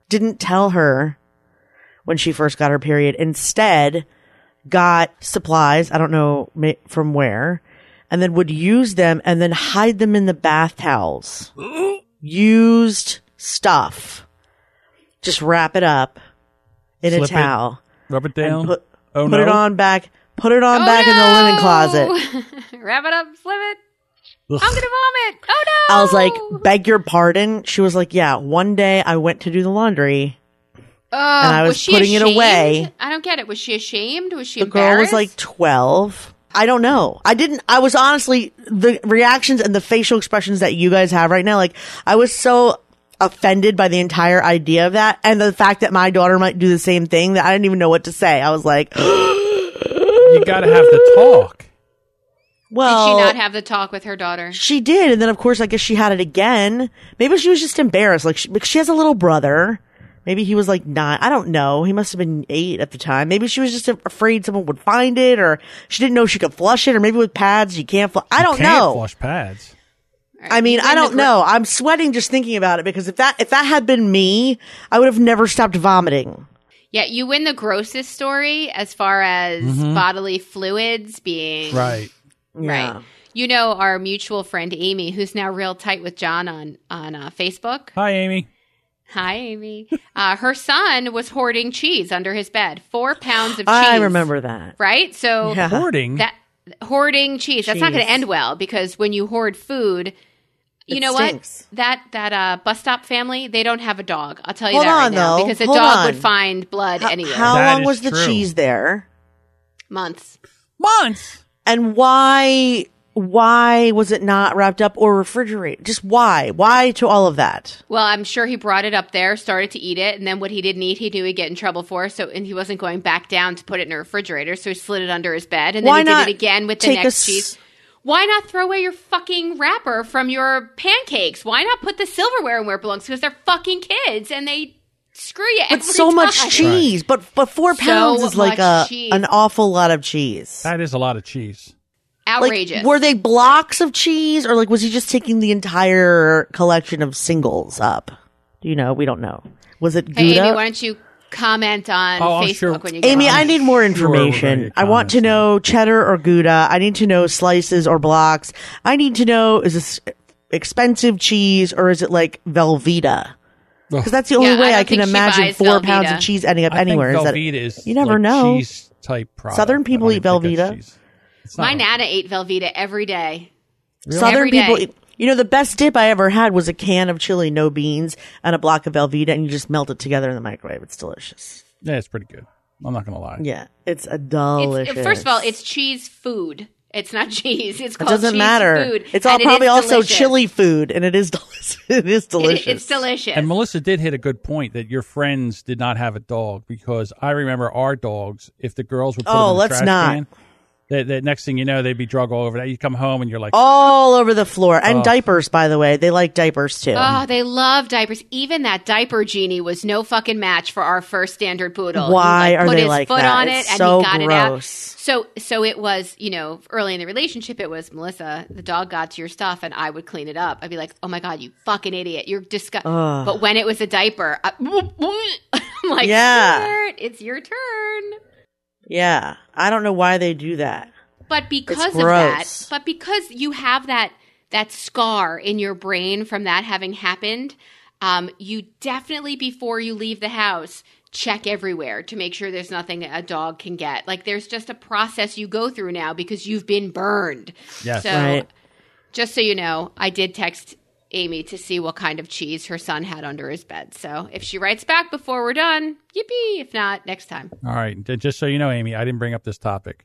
didn't tell her when she first got her period. Instead, got supplies. I don't know from where, and then would use them and then hide them in the bath towels. Used stuff. Just wrap it up in Slip a it towel. Rub it and down. put- Oh Put no. it on back. Put it on Oh, back in the linen closet. closet. Wrap it up, slip it. Ugh. I'm gonna vomit. Oh no! I was like, beg your pardon. She was like, yeah, one day I went to do the laundry. Oh, I was she putting it away. I don't get it. Was she ashamed? Was she embarrassed? The girl was like 12. I don't know. I didn't, I was honestly, the reactions and the facial expressions that you guys have right now, like, I was so offended by the entire idea of that and the fact that my daughter might do the same thing that I didn't even know what to say. I was like, You got to have the talk. well. Did she not have the talk with her daughter? She did, and then of course, I guess she had it again. Maybe she was just embarrassed. Like she, because she has a little brother. Maybe he was like nine. I don't know. He must have been eight at the time. Maybe she was just afraid someone would find it, or she didn't know she could flush it, or maybe with pads you can't. Fl- I don't Can't know. flush pads. I mean, I don't know. I'm sweating just thinking about it because if that if that had been me, I would have never stopped vomiting. Yeah, you win the grossest story as far as bodily fluids being Right. Yeah. Right. You know our mutual friend Amy, who's now real tight with John on on uh, Facebook. Hi, Amy. Hi, Amy. uh, her son was hoarding cheese under his bed, four pounds of cheese. I remember that. Right. So Yeah. Hoarding. that hoarding cheese. That's not going to end well because when you hoard food, you It know stinks. what? That that uh, bus stop family, they don't have a dog. I'll tell you Hold that right on, now though. because a Hold dog on. would find blood How, anywhere. how That long is was the cheese there? Months. Months. And why why was it not wrapped up or refrigerated? Just why? Why to all of that? Well, I'm sure he brought it up there, started to eat it, and then what he didn't eat, he knew he'd get in trouble for. So, and he wasn't going back down to put it in a refrigerator, so he slid it under his bed, and then Why he not did it again with the take a next s- cheese. Why not throw away your fucking wrapper from your pancakes? Why not put the silverware in where it belongs? Because they're fucking kids and they screw you. But every so much time. cheese. But but four So pounds is like a cheese. an awful lot of cheese. That is a lot of cheese. Like, Outrageous. were they blocks of cheese, or like was he just taking the entire collection of singles up? Do you know? We don't know. Was it hey, Gouda? Amy, why don't you comment on Oh, Facebook sure- when you get Amy, home? I need more Sure, we're gonna information. get I want to know cheddar or Gouda. I need to know slices or blocks. I need to know is this expensive cheese or is it like Velveeta? Because that's the only Yeah, way don't I, can imagine buys four pounds of cheese ending up I anywhere. think Is that- Velveeta is you never like know. cheese type product. Southern people eat think it's Velveeta. Cheese. It's My a- Nana ate Velveeta every day. Southern Every people, day. you know, the best dip I ever had was a can of chili, no beans, and a block of Velveeta, and you just melt it together in the microwave. It's delicious. Yeah, it's pretty good. I'm not gonna lie. Yeah, it's a It's, delicious. first of all, it's cheese food. It's not cheese. It's It called doesn't cheese matter. food. It's all and it probably also delicious. chili food, and it is delicious. It is It- delicious. it's delicious. And Melissa did hit a good point that your friends did not have a dog because I remember our dogs. If the girls would put Oh, them in the let's trash not. can, the, the next thing you know, they'd be drug all over that. You come home and you're like, all over the floor, and Oh. diapers. By the way, they like diapers too. Oh, they love diapers. Even that diaper genie was no fucking match for our first standard poodle. He, Why like, are put they his like foot that? on It's it and so he got it out. gross. So, so it was, you know, early in the relationship, it was Melissa. The dog got to your stuff, and I would clean it up. I'd be like, "Oh my god, you fucking idiot! You're disgusting." But when it was a diaper, I, I'm like, Yeah. It's your turn." Yeah, I don't know why they do that. But because It's of that, but because you have that that scar in your brain from that having happened, um, you definitely before you leave the house check everywhere to make sure there's nothing a dog can get. Like there's just a process you go through now because you've been burned. Yes. So Right. just so you know, I did text Amy to see what kind of cheese her son had under his bed. So if she writes back before we're done, yippee! If not, next time. all right. Just so you know, Amy, I didn't bring up this topic.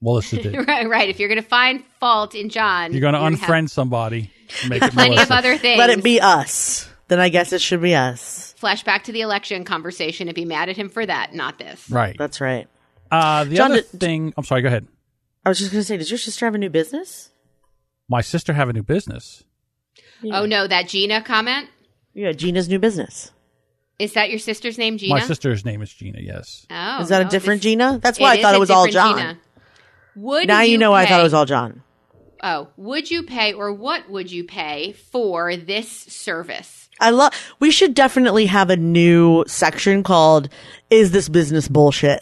Melissa did. right, right. If you're going to find fault in John, You're going to have- unfriend somebody. Make it plenty Melissa. of other things. Let it be us. Then I guess it should be us. Flashback to the election conversation and be mad at him for that, not this. Right. That's right. Uh, the John, other did- thing. I'm sorry. Go ahead. I was just going to say, does your sister have a new business? My sister have a new business. Oh no, that Gina comment Yeah, Gina's new business. is that your sister's name, Gina? My sister's name is Gina. Yes. Oh, Is that a different this- Gina? That's why I thought it was all John. Gina. Would Now you know why I thought it was all John. Oh, would you pay or what would you pay for this service? I love. We should definitely have a new section called "Is this business bullshit?"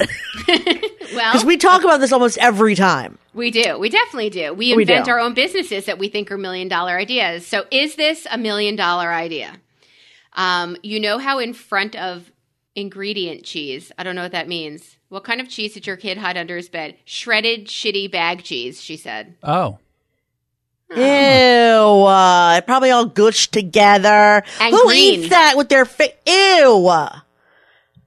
Well, Because we talk about this almost every time. We do. We definitely do. We We invent do. our own businesses that we think are million dollar ideas. So is this a million dollar idea? Um, you know how in front of ingredient cheese, I don't know what that means. What kind of cheese did your kid hide under his bed? Shredded, shitty bag cheese, she said. Oh, Ew, uh, probably all gooshed together. And Who green. eats that with their face? Ew.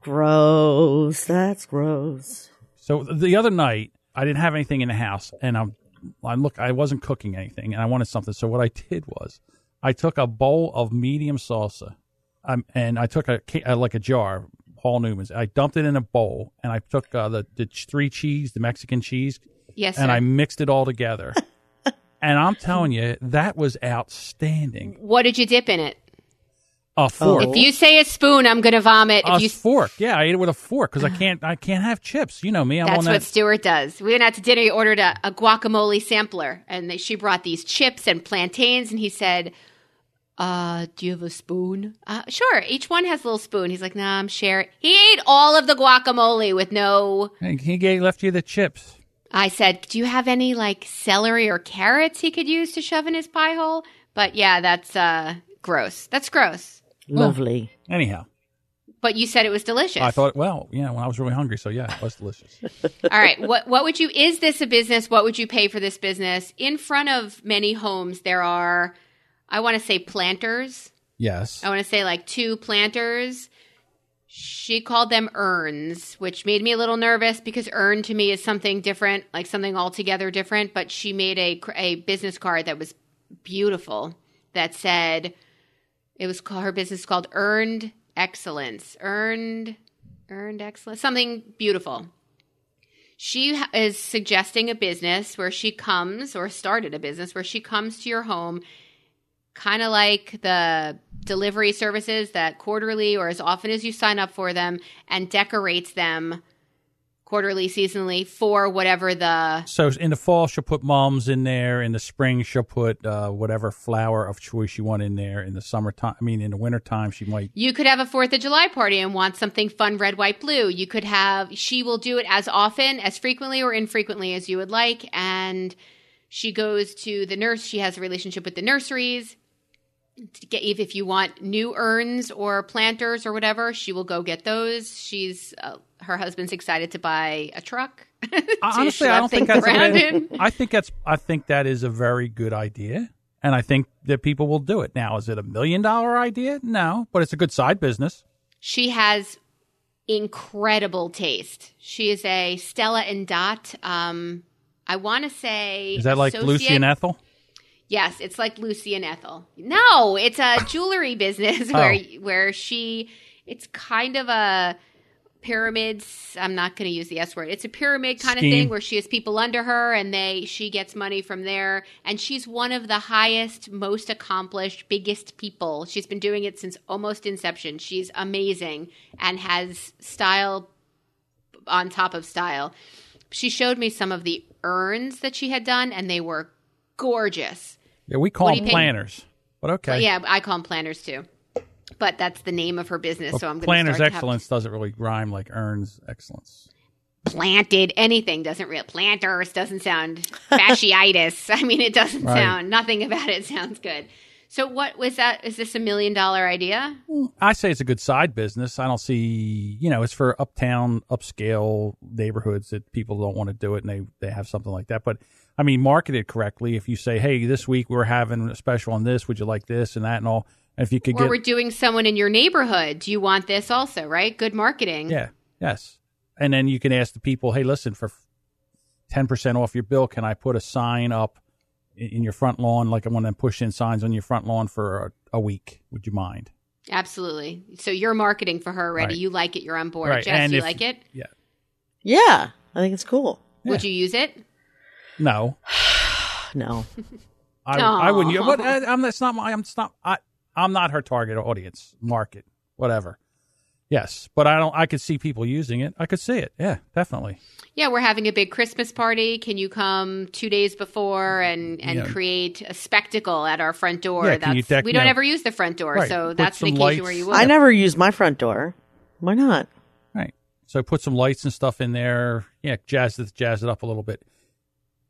Gross. That's gross. so the other night I didn't have anything in the house, and I'm, I look, I wasn't cooking anything, and I wanted something. So what I did was, I took a bowl of medium salsa, um, and I took a ca- uh, like a jar, Paul Newman's. I dumped it in a bowl, and I took uh, the the three cheese, the Mexican cheese, Yes, and sir. I mixed it all together. and I'm telling you, that was outstanding. what did you dip in it? A fork. Oh. If you say a spoon, I'm going to vomit. a If you fork. Yeah, I ate it with a fork because I can't. I can't have chips. You know me. I'm That's on what that. Stuart does. We went out to dinner. He ordered a, a guacamole sampler, and they, she brought these chips and plantains. And he said, uh, "Do you have a spoon?" Uh, sure. Each one has a little spoon. He's like, "Nah, I'm sharing." He ate all of the guacamole with no. Hey, he gave left you the chips. I said, "Do you have any like celery or carrots he could use to shove in his pie hole?" But yeah, that's uh, gross. That's gross. Lovely. Anyhow, But you said it was delicious. I thought, well, yeah, when I was really hungry, so yeah, it was delicious. All right. What what would you is this a business? What would you pay for this business? In front of many homes there are I want to say planters. yes. I want to say like two planters. She called them urns, which made me a little nervous because urn to me is something different, like something altogether different, but she made a a business card that was beautiful that said it was called, her business called Earned Excellence. Earned Earned Excellence. Something beautiful. She is suggesting a business where she comes, or started a business where she comes to your home, kind of like the delivery services that quarterly or as often as you sign up for them, and decorates them quarterly, seasonally for whatever the So in the fall, she'll put mums in there. In the spring, she'll put uh, whatever flower of choice you want in there. In the summertime, I mean, in the wintertime, she might. You could have a Fourth of July party and want something fun, red, white, blue. You could have, she will do it as often, as frequently, or infrequently as you would like. And she goes to the nurse. She has a relationship with the nurseries. To get, if, if you want new urns or planters or whatever, she will go get those. She's, uh, her husband's excited to buy a truck. Honestly, I don't think that's. Bad. I think that's. I think that is a very good idea, and I think that people will do it. Now, is it a million dollar idea? No, but it's a good side business. She has incredible taste. She is a Stella and Dot. Um, I want to say Is that like Lucy and Ethel? Yes, it's like Lucy and Ethel. No, it's a jewelry business where oh. where she. It's kind of a pyramids. I'm not going to use the S word. It's a pyramid kind of thing where she has people under her, and they she gets money from there. And she's one of the highest, most accomplished, biggest people. She's been doing it since almost inception. She's amazing and has style on top of style. She showed me some of the urns that she had done, and they were gorgeous. Yeah, we call them planners, but okay. Yeah, I call them planners too. But that's the name of her business, Well, so I'm going to planners to excellence doesn't really rhyme like earns excellence. planted anything doesn't real planters doesn't sound fasciitis. I mean, it doesn't Right. sound nothing about it sounds good. So what was that? Is this a million dollar idea? Mm, I say it's a good side business. I don't see, you know, it's for uptown, upscale neighborhoods that people don't want to do it and they, they have something like that. But I mean, marketed correctly. If you say, hey, this week we're having a special on this, would you like this and that and all? And if you could Or get, we're doing someone in your neighborhood. Do you want this also? Right? Good marketing. yeah, yes. And then you can ask the people, hey, listen, for 10% off your bill, can I put a sign up in, in your front lawn, like one of them push in signs on your front lawn for a, a week? Would you mind? Absolutely. So you're marketing for her already. Right. You like it. You're on board. Right, Jess, and you if- like it? Yeah. Yeah, I think it's cool. Would you use it? No. No. I, I wouldn't. Aw. But I, I'm that's not my. I'm not. I I'm not her target audience, market, whatever. Yes, but I don't. I could see people using it. I could see it. Yeah, definitely. Yeah, we're having a big Christmas party. Can you come two days before and, and Yeah. create a spectacle at our front door? Yeah, that's deck- we don't know- ever use the front door, Right, so put that's an some occasion where you would. I never use my front door. Why not? Right. So put some lights and stuff in there. Yeah, jazz it, jazz it up a little bit.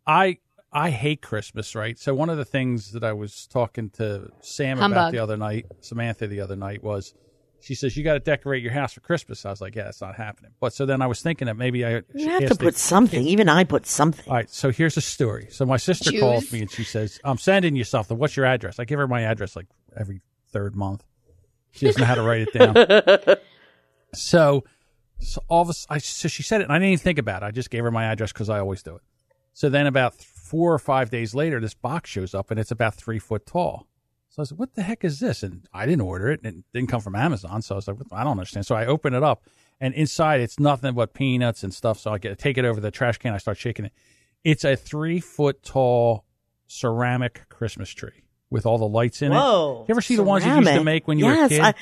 I I hate Christmas, right? So one of the things that I was talking to Sam about the other night, Samantha the other night, was She says, You got to decorate your house for Christmas. I was like, Yeah, it's not happening. But so then I was thinking that maybe I. You have to put something. Even I put something. All right, so here's a story. So my sister Jews? calls me and she says, I'm sending you something. What's your address? I give her my address like every third month. She doesn't know how to write it down. so, so all of a I so she said it, and I didn't even think about it. I just gave her my address because I always do it. So then, about four or five days later, this box shows up, and it's about three foot tall. So I said, "What the heck is this?" And I didn't order it, and it didn't come from Amazon. So I was like, "What- "I don't understand." So I open it up, and inside it's nothing but peanuts and stuff. So I get take it over the trash can. I start shaking it. It's a three foot tall ceramic Christmas tree with all the lights in it. Whoa! You ever see the ones you used to make when you yes, were a kid? I,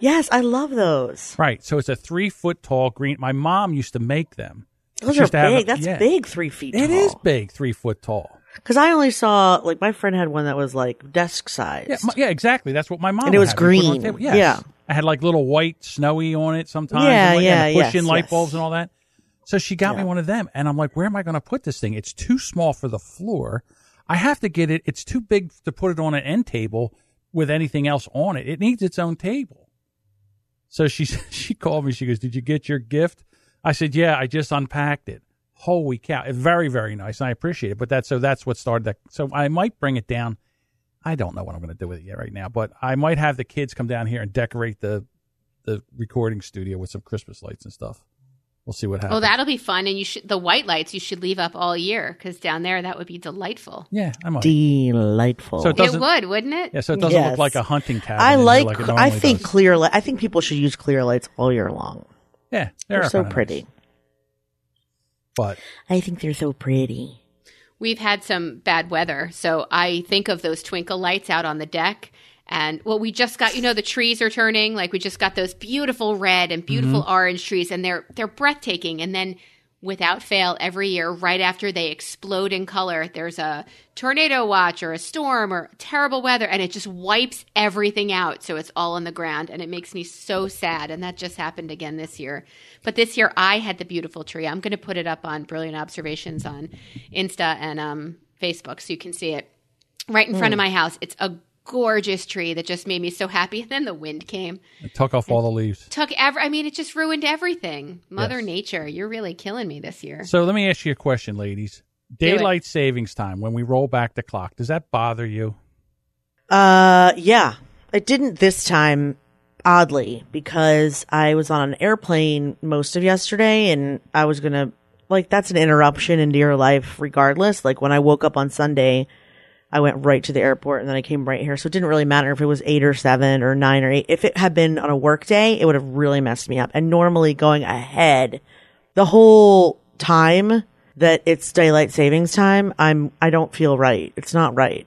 yes, I love those. Right. So it's a three foot tall green. My mom used to make them. Those are used to have big. a- That's yeah. big. Three feet. It tall. is big, three foot tall. Because I only saw like my friend had one that was like desk size. Yeah, my- yeah, exactly. That's what my mom. And it was had. We put on the green. table. Yes. Yeah. I had like little white snowy on it sometimes. Yeah, and, like, yeah, and push in yes, light yes. bulbs and all that. So she got me one of them, and I'm like, where am I going to put this thing? It's too small for the floor. I have to get it. It's too big to put it on an end table with anything else on it. It needs its own table. So she she called me. She goes, "Did you get your gift?" I said, "Yeah, I just unpacked it." Holy cow! It's very very nice. and I appreciate it. But that's so that's what started that. So I might bring it down. I don't know what I'm going to do with it yet right now, but I might have the kids come down here and decorate the the recording studio with some Christmas lights and stuff. We'll see what happens. Oh, that'll be fun. And you should the white lights you should leave up all year because down there that would be delightful. yeah, I might. Delightful. So it It would, wouldn't it? yeah, so it doesn't look like a hunting cabin. I like. like it I think does. clear. Li- I think people should use clear lights all year long. Yeah, They're, they're so kinda pretty. But I think they're so pretty. We've had some bad weather, so I think of those twinkle lights out on the deck. And well, we just got you know the trees are turning like we just got those beautiful red and beautiful mm-hmm. orange trees, and they're they're breathtaking. And then without fail, every year right after they explode in color, there's a tornado watch or a storm or terrible weather, and it just wipes everything out. So it's all on the ground, and it makes me so sad. And that just happened again this year. But this year I had the beautiful tree. I'm going to put it up on Brilliant Observations on Insta and um, Facebook so you can see it right in front of my house. It's a gorgeous tree that just made me so happy. And then the wind came, it took off all the leaves. took every. I mean, it just ruined everything. Mother Yes. Nature, you're really killing me this year. So let me ask you a question, ladies. Daylight savings time when we roll back the clock, does that bother you? Uh, yeah. It didn't this time, oddly, because I was on an airplane most of yesterday and I was gonna, like, that's an interruption into your life regardless. Like, when I woke up on Sunday, I went right to the airport and then I came right here. So it didn't really matter if it was eight or seven or nine or eight. If it had been on a work day, it would have really messed me up. And normally going ahead the whole time that it's daylight savings time, I'm, I don't feel right. It's not right.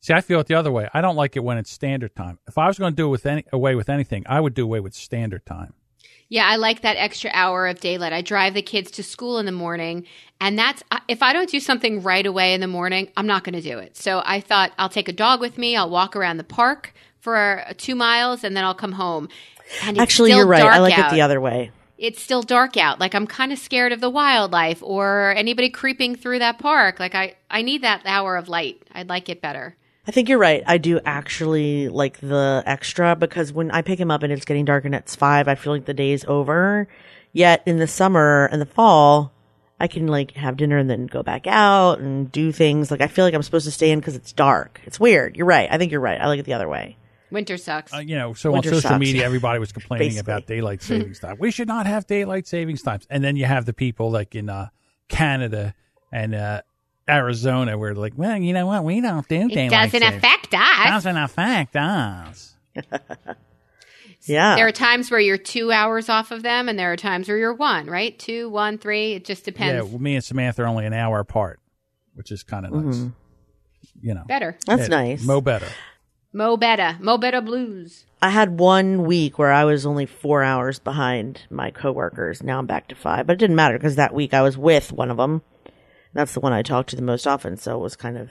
See, I feel it the other way. I don't like it when it's standard time. If I was going to do it with any, away with anything, I would do away with standard time. Yeah, I like that extra hour of daylight. I drive the kids to school in the morning, and that's if I don't do something right away in the morning, I'm not going to do it. So I thought I'll take a dog with me. I'll walk around the park for two miles, and then I'll come home. And it's Actually, you're right. I like out. it the other way. It's still dark out. Like I'm kind of scared of the wildlife or anybody creeping through that park. Like I, I need that hour of light. I'd like it better. I think you're right. I do actually like the extra because when I pick him up and it's getting dark and it's five, I feel like the day's over. Yet in the summer and the fall, I can like have dinner and then go back out and do things. Like I feel like I'm supposed to stay in because it's dark. It's weird. You're right. I think you're right. I like it the other way. Winter sucks. Uh, you know, so Winter on social sucks. media, everybody was complaining about daylight savings time. We should not have daylight savings times. And then you have the people like in uh, Canada and uh, Arizona where they're like, well, you know what? We don't do it doesn't savings. affect us. Doesn't affect us. Yeah. There are times where you're two hours off of them, and there are times where you're one, right? Two, one, three. It just Yeah, depends. well, me and Samantha are only an hour apart, which is kind of nice. Mm-hmm. You know, Better. That's Yeah, nice. Mo better. Mo better. Mo better Blues. I had one week where I was only four hours behind my coworkers. Now I'm back to five, but it didn't matter because that week I was with one of them. That's the one I talk to the most often. So it was kind of,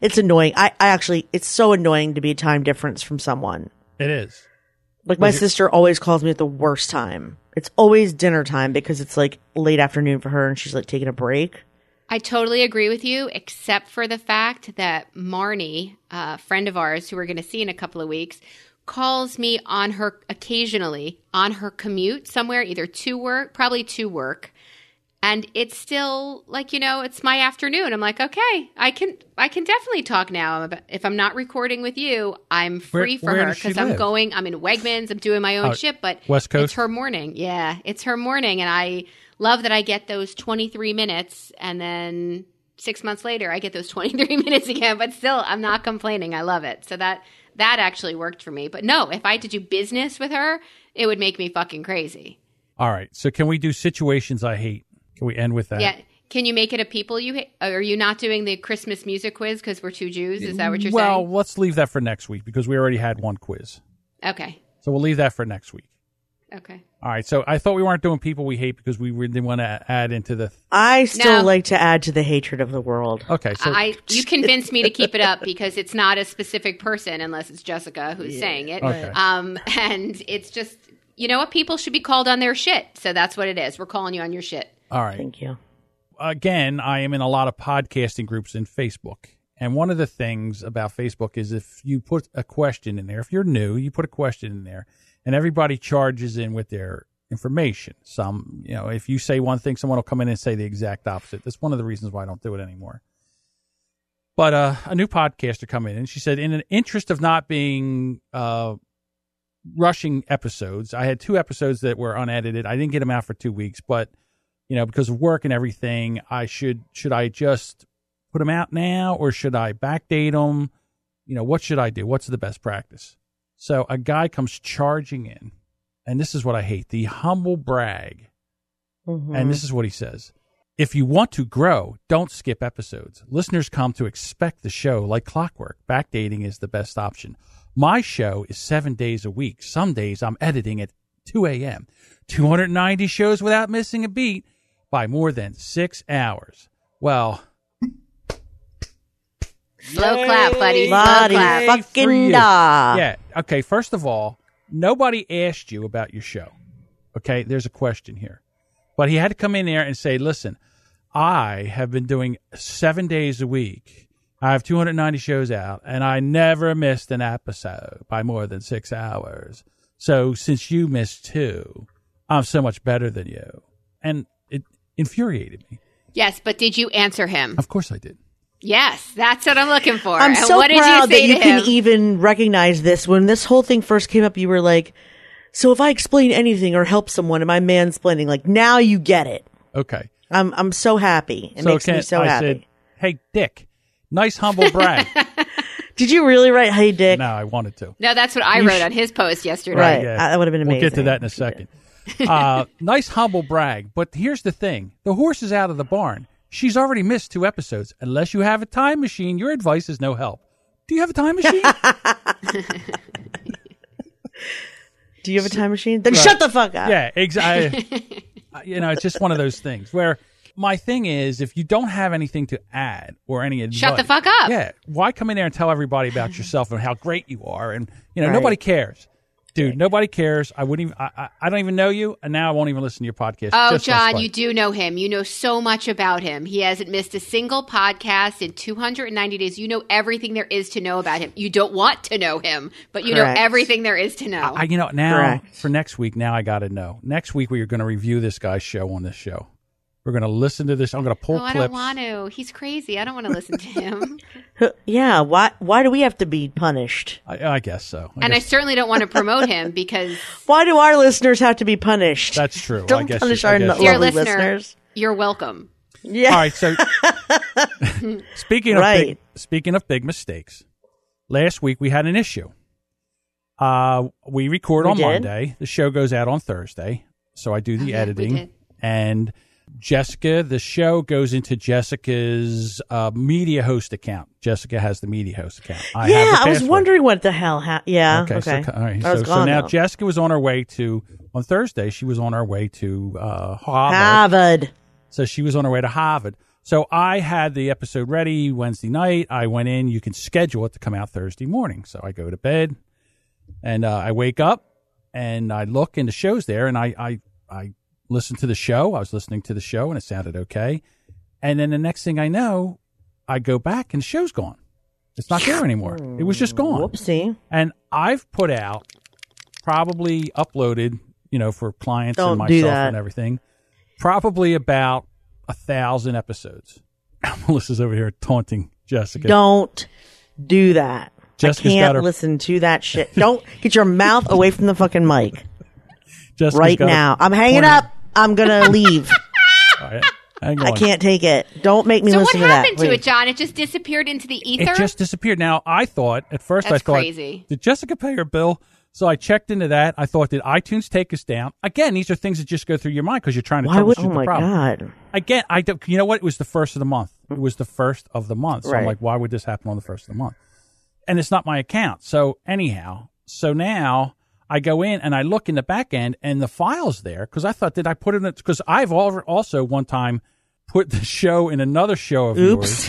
it's annoying. I, I actually, it's so annoying to be a time difference from someone. It is. Like my Was it- sister always calls me at the worst time. It's always dinner time because it's like late afternoon for her and she's like taking a break. I totally agree with you, except for the fact that Marnie, a friend of ours who we're going to see in a couple of weeks, calls me on her occasionally on her commute somewhere, either to work, probably to work. And it's still like, you know, it's my afternoon. I'm like, okay, I can I can definitely talk now. If I'm not recording with you, I'm free Where- for where her because I'm going I'm in Wegmans, I'm doing my own Oh, shit, but West Coast? it's her morning. Yeah, it's her morning and I love that I get those 23 minutes and then 6 months later I get those 23 minutes again, but still I'm not complaining. I love it. So that that actually worked for me. But no, if I had to do business with her, it would make me fucking crazy. All right. So can we do situations I hate? Can we end with that? Yeah. Can you make it a people you hate? Are you not doing the Christmas music quiz because we're two Jews? Is that what you're well, saying? Well, let's leave that for next week because we already had one quiz. Okay. So we'll leave that for next week. Okay. All right. So I thought we weren't doing people we hate because we didn't want to add into the. I still No. like to add to the hatred of the world. Okay. So I you convinced me to keep it up because it's not a specific person unless it's Jessica who's saying it. Okay. Um, and it's just you know what people should be called on their shit. So that's what it is. We're calling you on your shit. All right. Thank you. again, I am in a lot of podcasting groups in Facebook. And one of the things about Facebook is if you put a question in there, if you're new, you put a question in there, and everybody charges in with their information. Some, you know, if you say one thing, someone will come in and say the exact opposite. That's one of the reasons why I don't do it anymore. But uh, a new podcaster come in and she said, in an interest of not being uh, rushing episodes, I had two episodes that were unedited. I didn't get them out for two weeks, but you know, because of work and everything, I should should I just put them out now or should I backdate them? You know, what should I do? What's the best practice? So a guy comes charging in, and this is what I hate: the humble brag. Mhm. And this is what he says. If you want to grow, don't skip episodes. Listeners come to expect the show like clockwork. Backdating is the best option. My show is seven days a week. Some days I'm editing at 2 a.m. 290 shows without missing a beat by more than six hours. Well, Slow clap, buddy. Slow clap. fucking you. da. yeah. Okay. First of all, nobody asked you about your show. Okay. There's a question here. But he had to come in there and say, listen, I have been doing seven days a week. I have 290 shows out, and I never missed an episode by more than six hours. So since you missed two, I'm so much better than you. And it infuriated me. Yes, but did you answer him? Of course I did. Yes, that's what I'm looking for. I'm and so what did proud you say that you him? can even recognize this. When this whole thing first came up, you were like, "So if I explain anything or help someone, am I mansplaining?" Like now you get it. Okay. I'm I'm so happy. It so makes me so I happy. said, hey, Dick, nice humble brag. Did you really write, "Hey Dick"? no, I wanted to. no, that's what I You wrote sh- on his post yesterday. Right. Yeah. That would have been amazing. We'll get to that in a second. uh, nice humble brag. But here's the thing the horse is out of the barn. She's already missed two episodes. Unless you have a time machine, your advice is no help. Do you have a time machine? Do you have a time machine? Then shut the fuck up. yeah, exactly. you know, it's just one of those things where my thing is if you don't have anything to add or any advice. Shut the fuck up. Yeah. Why come in there and tell everybody about yourself and how great you are? And, you know, Right. nobody cares. Dude, nobody cares. I wouldn't even, I, I, I don't even know you, and now I won't even listen to your podcast. Oh, just John, you do know him. You know so much about him. He hasn't missed a single podcast in 290 days. You know everything there is to know about him. You don't want to know him, but you Correct. know everything there is to know. I, you know, now Correct. for next week, now I got to know. Next week, we are going to review this guy's show on this show. We're going to listen to this. I'm going to pull oh, I don't want to. He's crazy. I don't want to listen to him. Yeah. Why? Why do we have to be punished? I, I guess so. I and I certainly don't want to promote him because, Why do our listeners have to be punished? that's true. Don't guess punish I our guess no- dear Lovely listener, listeners. you're welcome. Yeah. All right. So speaking of big, speaking of big mistakes, last week we had an issue. Uh, we record We on did? Monday. The show goes out on Thursday. So I do the Oh, yeah, we editing, did. and Jessica, the show goes into Jessica's uh, media host account. Jessica has the media host account. I yeah. I was wondering what the hell. Ha- yeah. Okay, Okay. so all right, so, so now though. Jessica was on her way to on Thursday. She was on her way to uh, Harvard. Harvard. So she was on her way to Harvard. So I had the episode ready Wednesday night. I went in. You can schedule it to come out Thursday morning. So I go to bed, and uh, I wake up, and I look, and the show's there, and I I I listen to the show. I was listening to the show, and it sounded okay. And then the next thing I know, I go back, and the show's gone. It's not there anymore. It was just gone. Whoopsie. And I've put out, probably uploaded, you know, for clients Don't and myself and everything, probably about a thousand episodes. Melissa's over here taunting Jessica. Don't do that. Jessica's I can't her- listen to that shit. Don't get your mouth away from the fucking mic Jessica's right now. I'm hanging up. I'm gonna leave. All right, hang I can't take it. Don't make me So what listen to happened to please. it, John? It just disappeared into the ether. It just disappeared. Now I thought at first I That's thought, crazy. did Jessica pay her bill? So I checked into that. I thought, did iTunes take us down? Again, these are things that just go through your mind because you're trying to Why would? troubleshoot Oh the my problem. god. Again, I don't. You know what? It was the first of the month. It was the first of the month. So I'm Right. like, why would this happen on the first of the month? And it's not my account. So anyhow, so now I go in and I look in the back end and the file's there because I thought, did I put it in? Because I've also one time put the show in another show of yours Oops.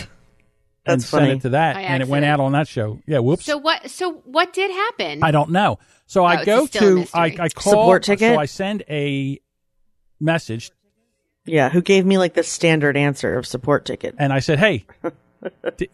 and That's sent funny. it to that, By and it went out on that show. Yeah, whoops. So what? So what did happen? I don't know. So Oh, I it's go still a to I, mystery. I call Support ticket? So I send a message Yeah, who gave me like the standard answer of support ticket? and I said, "Hey, d-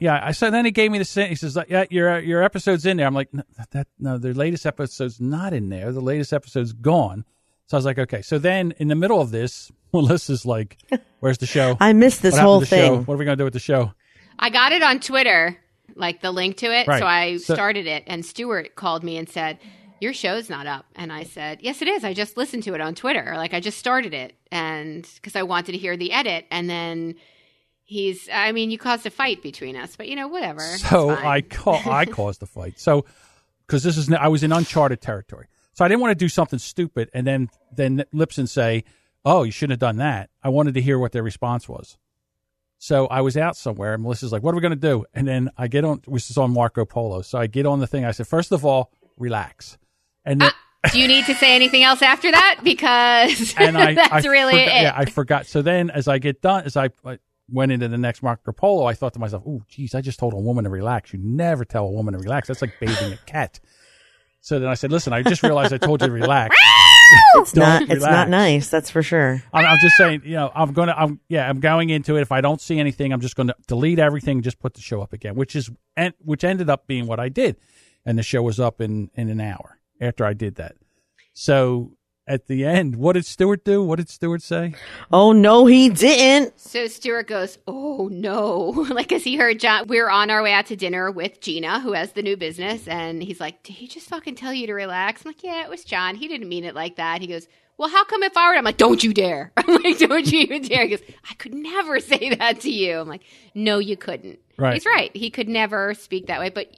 yeah." I said. Then he gave me the sa- he says, "Yeah, your your episode's in there." I'm like, "No, "That no, the latest episode's not in there. The latest episode's gone." So I was like, "Okay." So then in the middle of this, Melissa's like, "Where's the show? I missed this whole to the show? thing. What are we gonna do with the show?" I got it on Twitter, like the link to it. Right. So I So- started it, and Stuart called me and said, "Your show's not up." And I said, "Yes, it is. I just listened to it on Twitter. Like I just started it, and because I wanted to hear the edit, and then." He's, I mean, you caused a fight between us, but you know, whatever. So. I call I caused the fight. So because this is I was in uncharted territory. So I didn't want to do something stupid and then then Libsyn say, "Oh, you shouldn't have done that." I wanted to hear what their response was. So I was out somewhere, and Melissa's like, "What are we going to do?" And then I get on, which is on Marco Polo. So I get on the thing. I said, first of all, relax." And then, uh, Do you need to say anything else after that? Because and I, that's I really it. Yeah, I forgot. So then, as I get done, as I, I went into the next Marco Polo, I thought to myself, "Oh, geez, I just told a woman to relax. You never tell a woman to relax. That's like bathing a cat." So then I said, "Listen, I just realized I told you to relax. It's not. Don't It's not nice. That's for sure. I'm, I'm just saying, you know, I'm gonna, I'm yeah, I'm going into it. If I don't see anything, I'm just going to delete everything, just put the show up again, which is and which ended up being what I did, and the show was up in in an hour after I did that. So at the end, what did Stewart do? What did Stewart say? Oh no, he didn't. So Stewart goes, "Oh no!" like as he heard John, we're on our way out to dinner with Gina, who has the new business, and he's like, "Did he just fucking tell you to relax?" I'm like, "Yeah, it was John. He didn't mean it like that." He goes, "Well, how come if I were?" I'm like, "Don't you dare!" I'm like, "Don't you even dare!" He goes, "I could never say that to you." I'm like, "No, you couldn't." Right. He's right. He could never speak that way, but.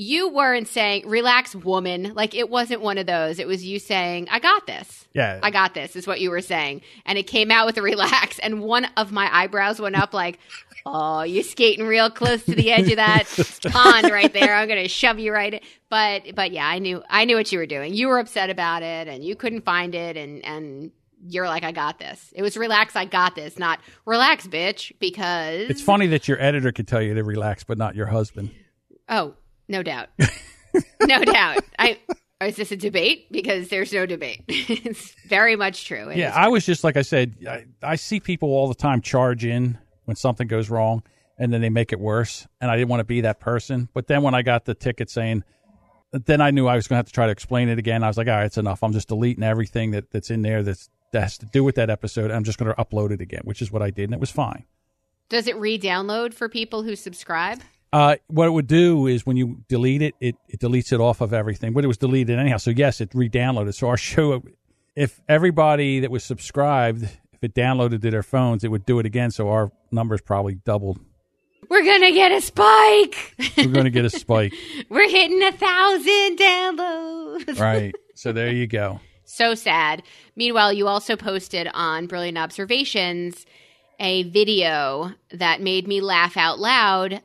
You weren't saying, relax, woman. Like, it wasn't one of those. It was you saying, I got this. Yeah. I got this, is what you were saying. And it came out with a relax. And one of my eyebrows went up like, oh, you're skating real close to the edge of that pond right there. I'm going to shove you right in. But, but yeah, I knew, I knew what you were doing. You were upset about it and you couldn't find it. And, and you're like, I got this. It was relax, I got this, not relax, bitch, because. It's funny that your editor could tell you to relax, but not your husband. Oh, no doubt. no doubt. I. Oh, is this a debate? Because there's no debate. it's very much true. It yeah, I was just like I said. I, I see people all the time charge in when something goes wrong, and then they make it worse. And I didn't want to be that person. But then when I got the ticket saying, then I knew I was going to have to try to explain it again. I was like, all right, it's enough. I'm just deleting everything that, that's in there that's that has to do with that episode. I'm just going to upload it again, which is what I did, and it was fine. Does it re-download for people who subscribe? Uh, what it would do is when you delete it, it, it deletes it off of everything. But it was deleted anyhow. So yes, it re-downloaded. So our show, if everybody that was subscribed, if it downloaded to their phones, it would do it again. So our numbers probably doubled. We're gonna get a spike. We're going to get a spike, We're hitting a thousand downloads. right? So there you go. So sad. Meanwhile, you also posted on Brilliant Observations a video that made me laugh out loud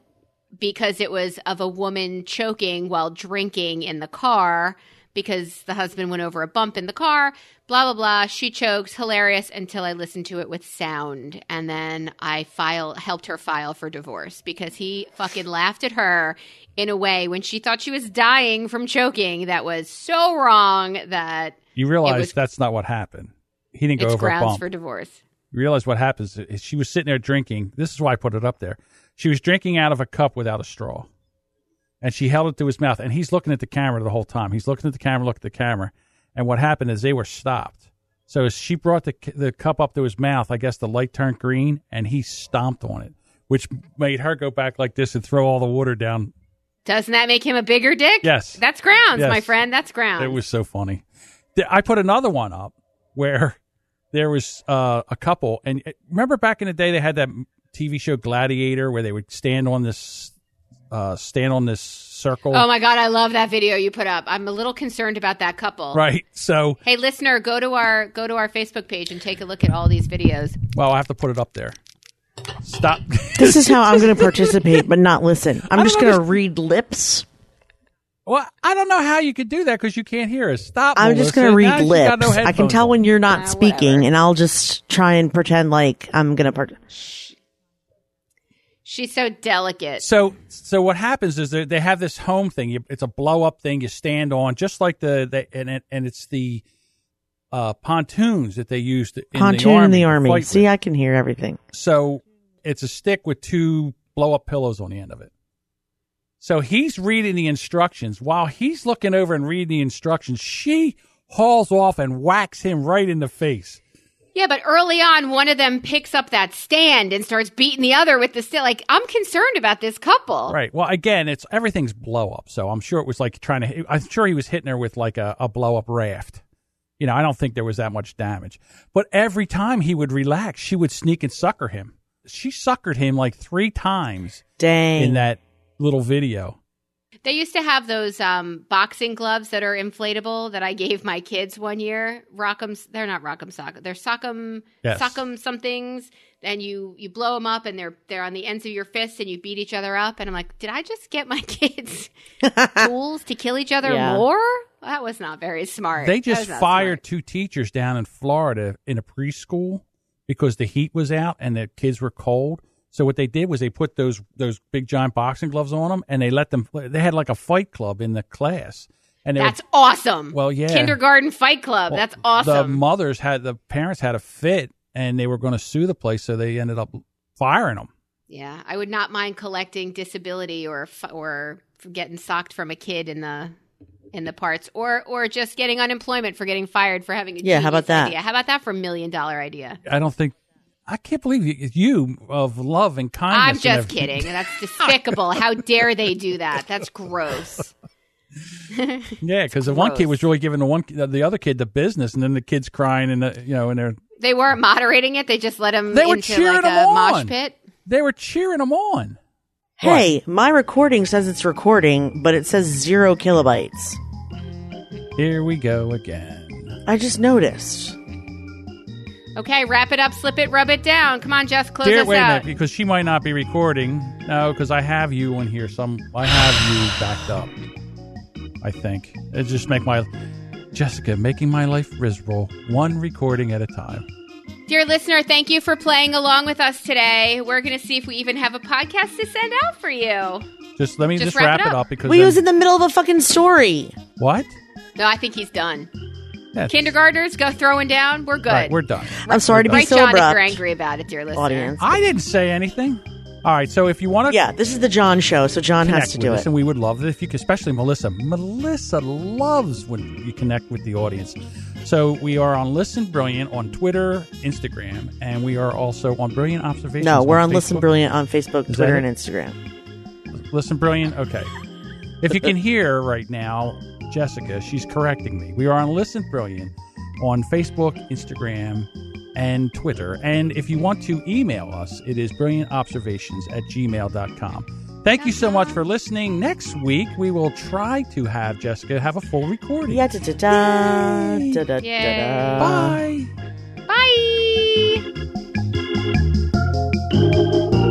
because it was of a woman choking while drinking in the car because the husband went over a bump in the car. Blah blah blah. She chokes, hilarious until I listened to it with sound, and then I file helped her file for divorce because he fucking laughed at her in a way when she thought she was dying from choking that was so wrong that You realize was- that's not what happened. He didn't go over a bump. for divorce. You realize what happens is she was sitting there drinking. This is why I put it up there. She was drinking out of a cup without a straw. and she held it to his mouth, and he's looking at the camera the whole time. He's looking at the camera, looking at the camera, and what happened is they were stopped. So as she brought the the cup up to his mouth, I guess the light turned green, and he stomped on it, which made her go back like this and throw all the water down. Doesn't that make him a bigger dick? Yes. That's grounds, Yes. my friend. That's grounds. It was so funny. I put another one up where there was uh, a couple, and remember back in the day they had that TV show Gladiator where they would stand on this uh, stand on this circle, Oh my god, I love that video you put up. I'm a little concerned about that couple. right? So, Hey listener, go to our go to our Facebook page and take a look at all these videos. well, I have to put it up there. Stop. This is how I'm going to participate, but not listen. I'm just going to read lips. well, I don't know how you could do that because you can't hear us. Stop. I'm just going to read she's lips. no I can tell on. when you're not Ah, speaking, whatever. and I'll just try and pretend like I'm going to part. She's so delicate. So, so what happens is they, they have this home thing. You, it's a blow up thing. You stand on, just like the, the and it, and it's the uh, pontoons that they used in Pontoon the army. in the to army. See, with. I can hear everything. So it's a stick with two blow up pillows on the end of it. So he's reading the instructions. While he's looking over and reading the instructions, she hauls off and whacks him right in the face. Yeah, but early on, one of them picks up that stand and starts beating the other with the stick. Like, I'm concerned about this couple. Right. Well, again, it's everything's blow up. So I'm sure it was like trying to. I'm sure he was hitting her with like a, a blow up raft. You know, I don't think there was that much damage. But every time he would relax, she would sneak and sucker him. She suckered him like three times Dang. in that little video. They used to have those um, boxing gloves that are inflatable that I gave my kids one year. Rock'em, they're not Rock'em Sock, they're Sock'em, Yes. Sock'em somethings. And you you blow them up, and they're they're on the ends of your fists, and you beat each other up. And I'm like, did I just get my kids tools to kill each other Yeah. more? That was not very smart. They just fired smart. two teachers down in Florida in a preschool because the heat was out and the kids were cold. So what they did was they put those those big giant boxing gloves on them and they let them. They had like a fight club in the class. And they were- That's awesome. Well, yeah. Kindergarten fight club. well, That's awesome. The mothers had the parents had a fit and they were going to sue the place, so they ended up firing them. yeah, I would not mind collecting disability or or getting socked from a kid in the in the parts, or or just getting unemployment for getting fired for having a Yeah, how about genius that? Idea. How about that for a million dollar idea? I don't think. I can't believe you, you of love and kindness. I'm just kidding. That's despicable. How dare they do that? That's gross. Yeah, because the one kid was really giving the one the other kid the business, and then the kid's crying and the, you know, and they're They weren't moderating it. They just let him They were into cheering like him a on. mosh pit. they were cheering him on. hey, my recording says it's recording, but it says zero kilobytes. Here we go again. I just noticed. Okay, wrap it up, slip it, rub it down. Come on, Jess, close Dear, us wait a minute, because she might not be recording. No, because I have you in here. Some I have you backed up. I think it just make my Jessica making my life miserable, one recording at a time. Dear listener, thank you for playing along with us today. We're going to see if we even have a podcast to send out for you. Just let me Just just, wrap wrap, it it up. up because We then- was in the middle of a fucking story. what? No, I think he's done. Yeah, Kindergartners, go throwing down. We're good. right, we're done. I'm sorry to be Write so John if you're angry about it, dear listener. Audience. I didn't say anything. All right, so if you want to Yeah, this is the John show, so John has to with do it. and we would love it if you could, especially Melissa. Melissa loves when you connect with the audience. So we are on Listen Brilliant on Twitter, Instagram, and we are also on Brilliant Observations. No, we're on Facebook. Listen Brilliant on Facebook, Is Twitter, and? Instagram. Listen Brilliant. Okay. If you can hear right now, Jessica. She's correcting me. We are on Listen Brilliant on Facebook, Instagram, and Twitter. And if you want to email us, it is brilliantobservations at gmail.com. Thank you so much for listening. Next week, we will try to have Jessica have a full recording. Yeah, da da da. Da, da, da, da. Bye. Bye.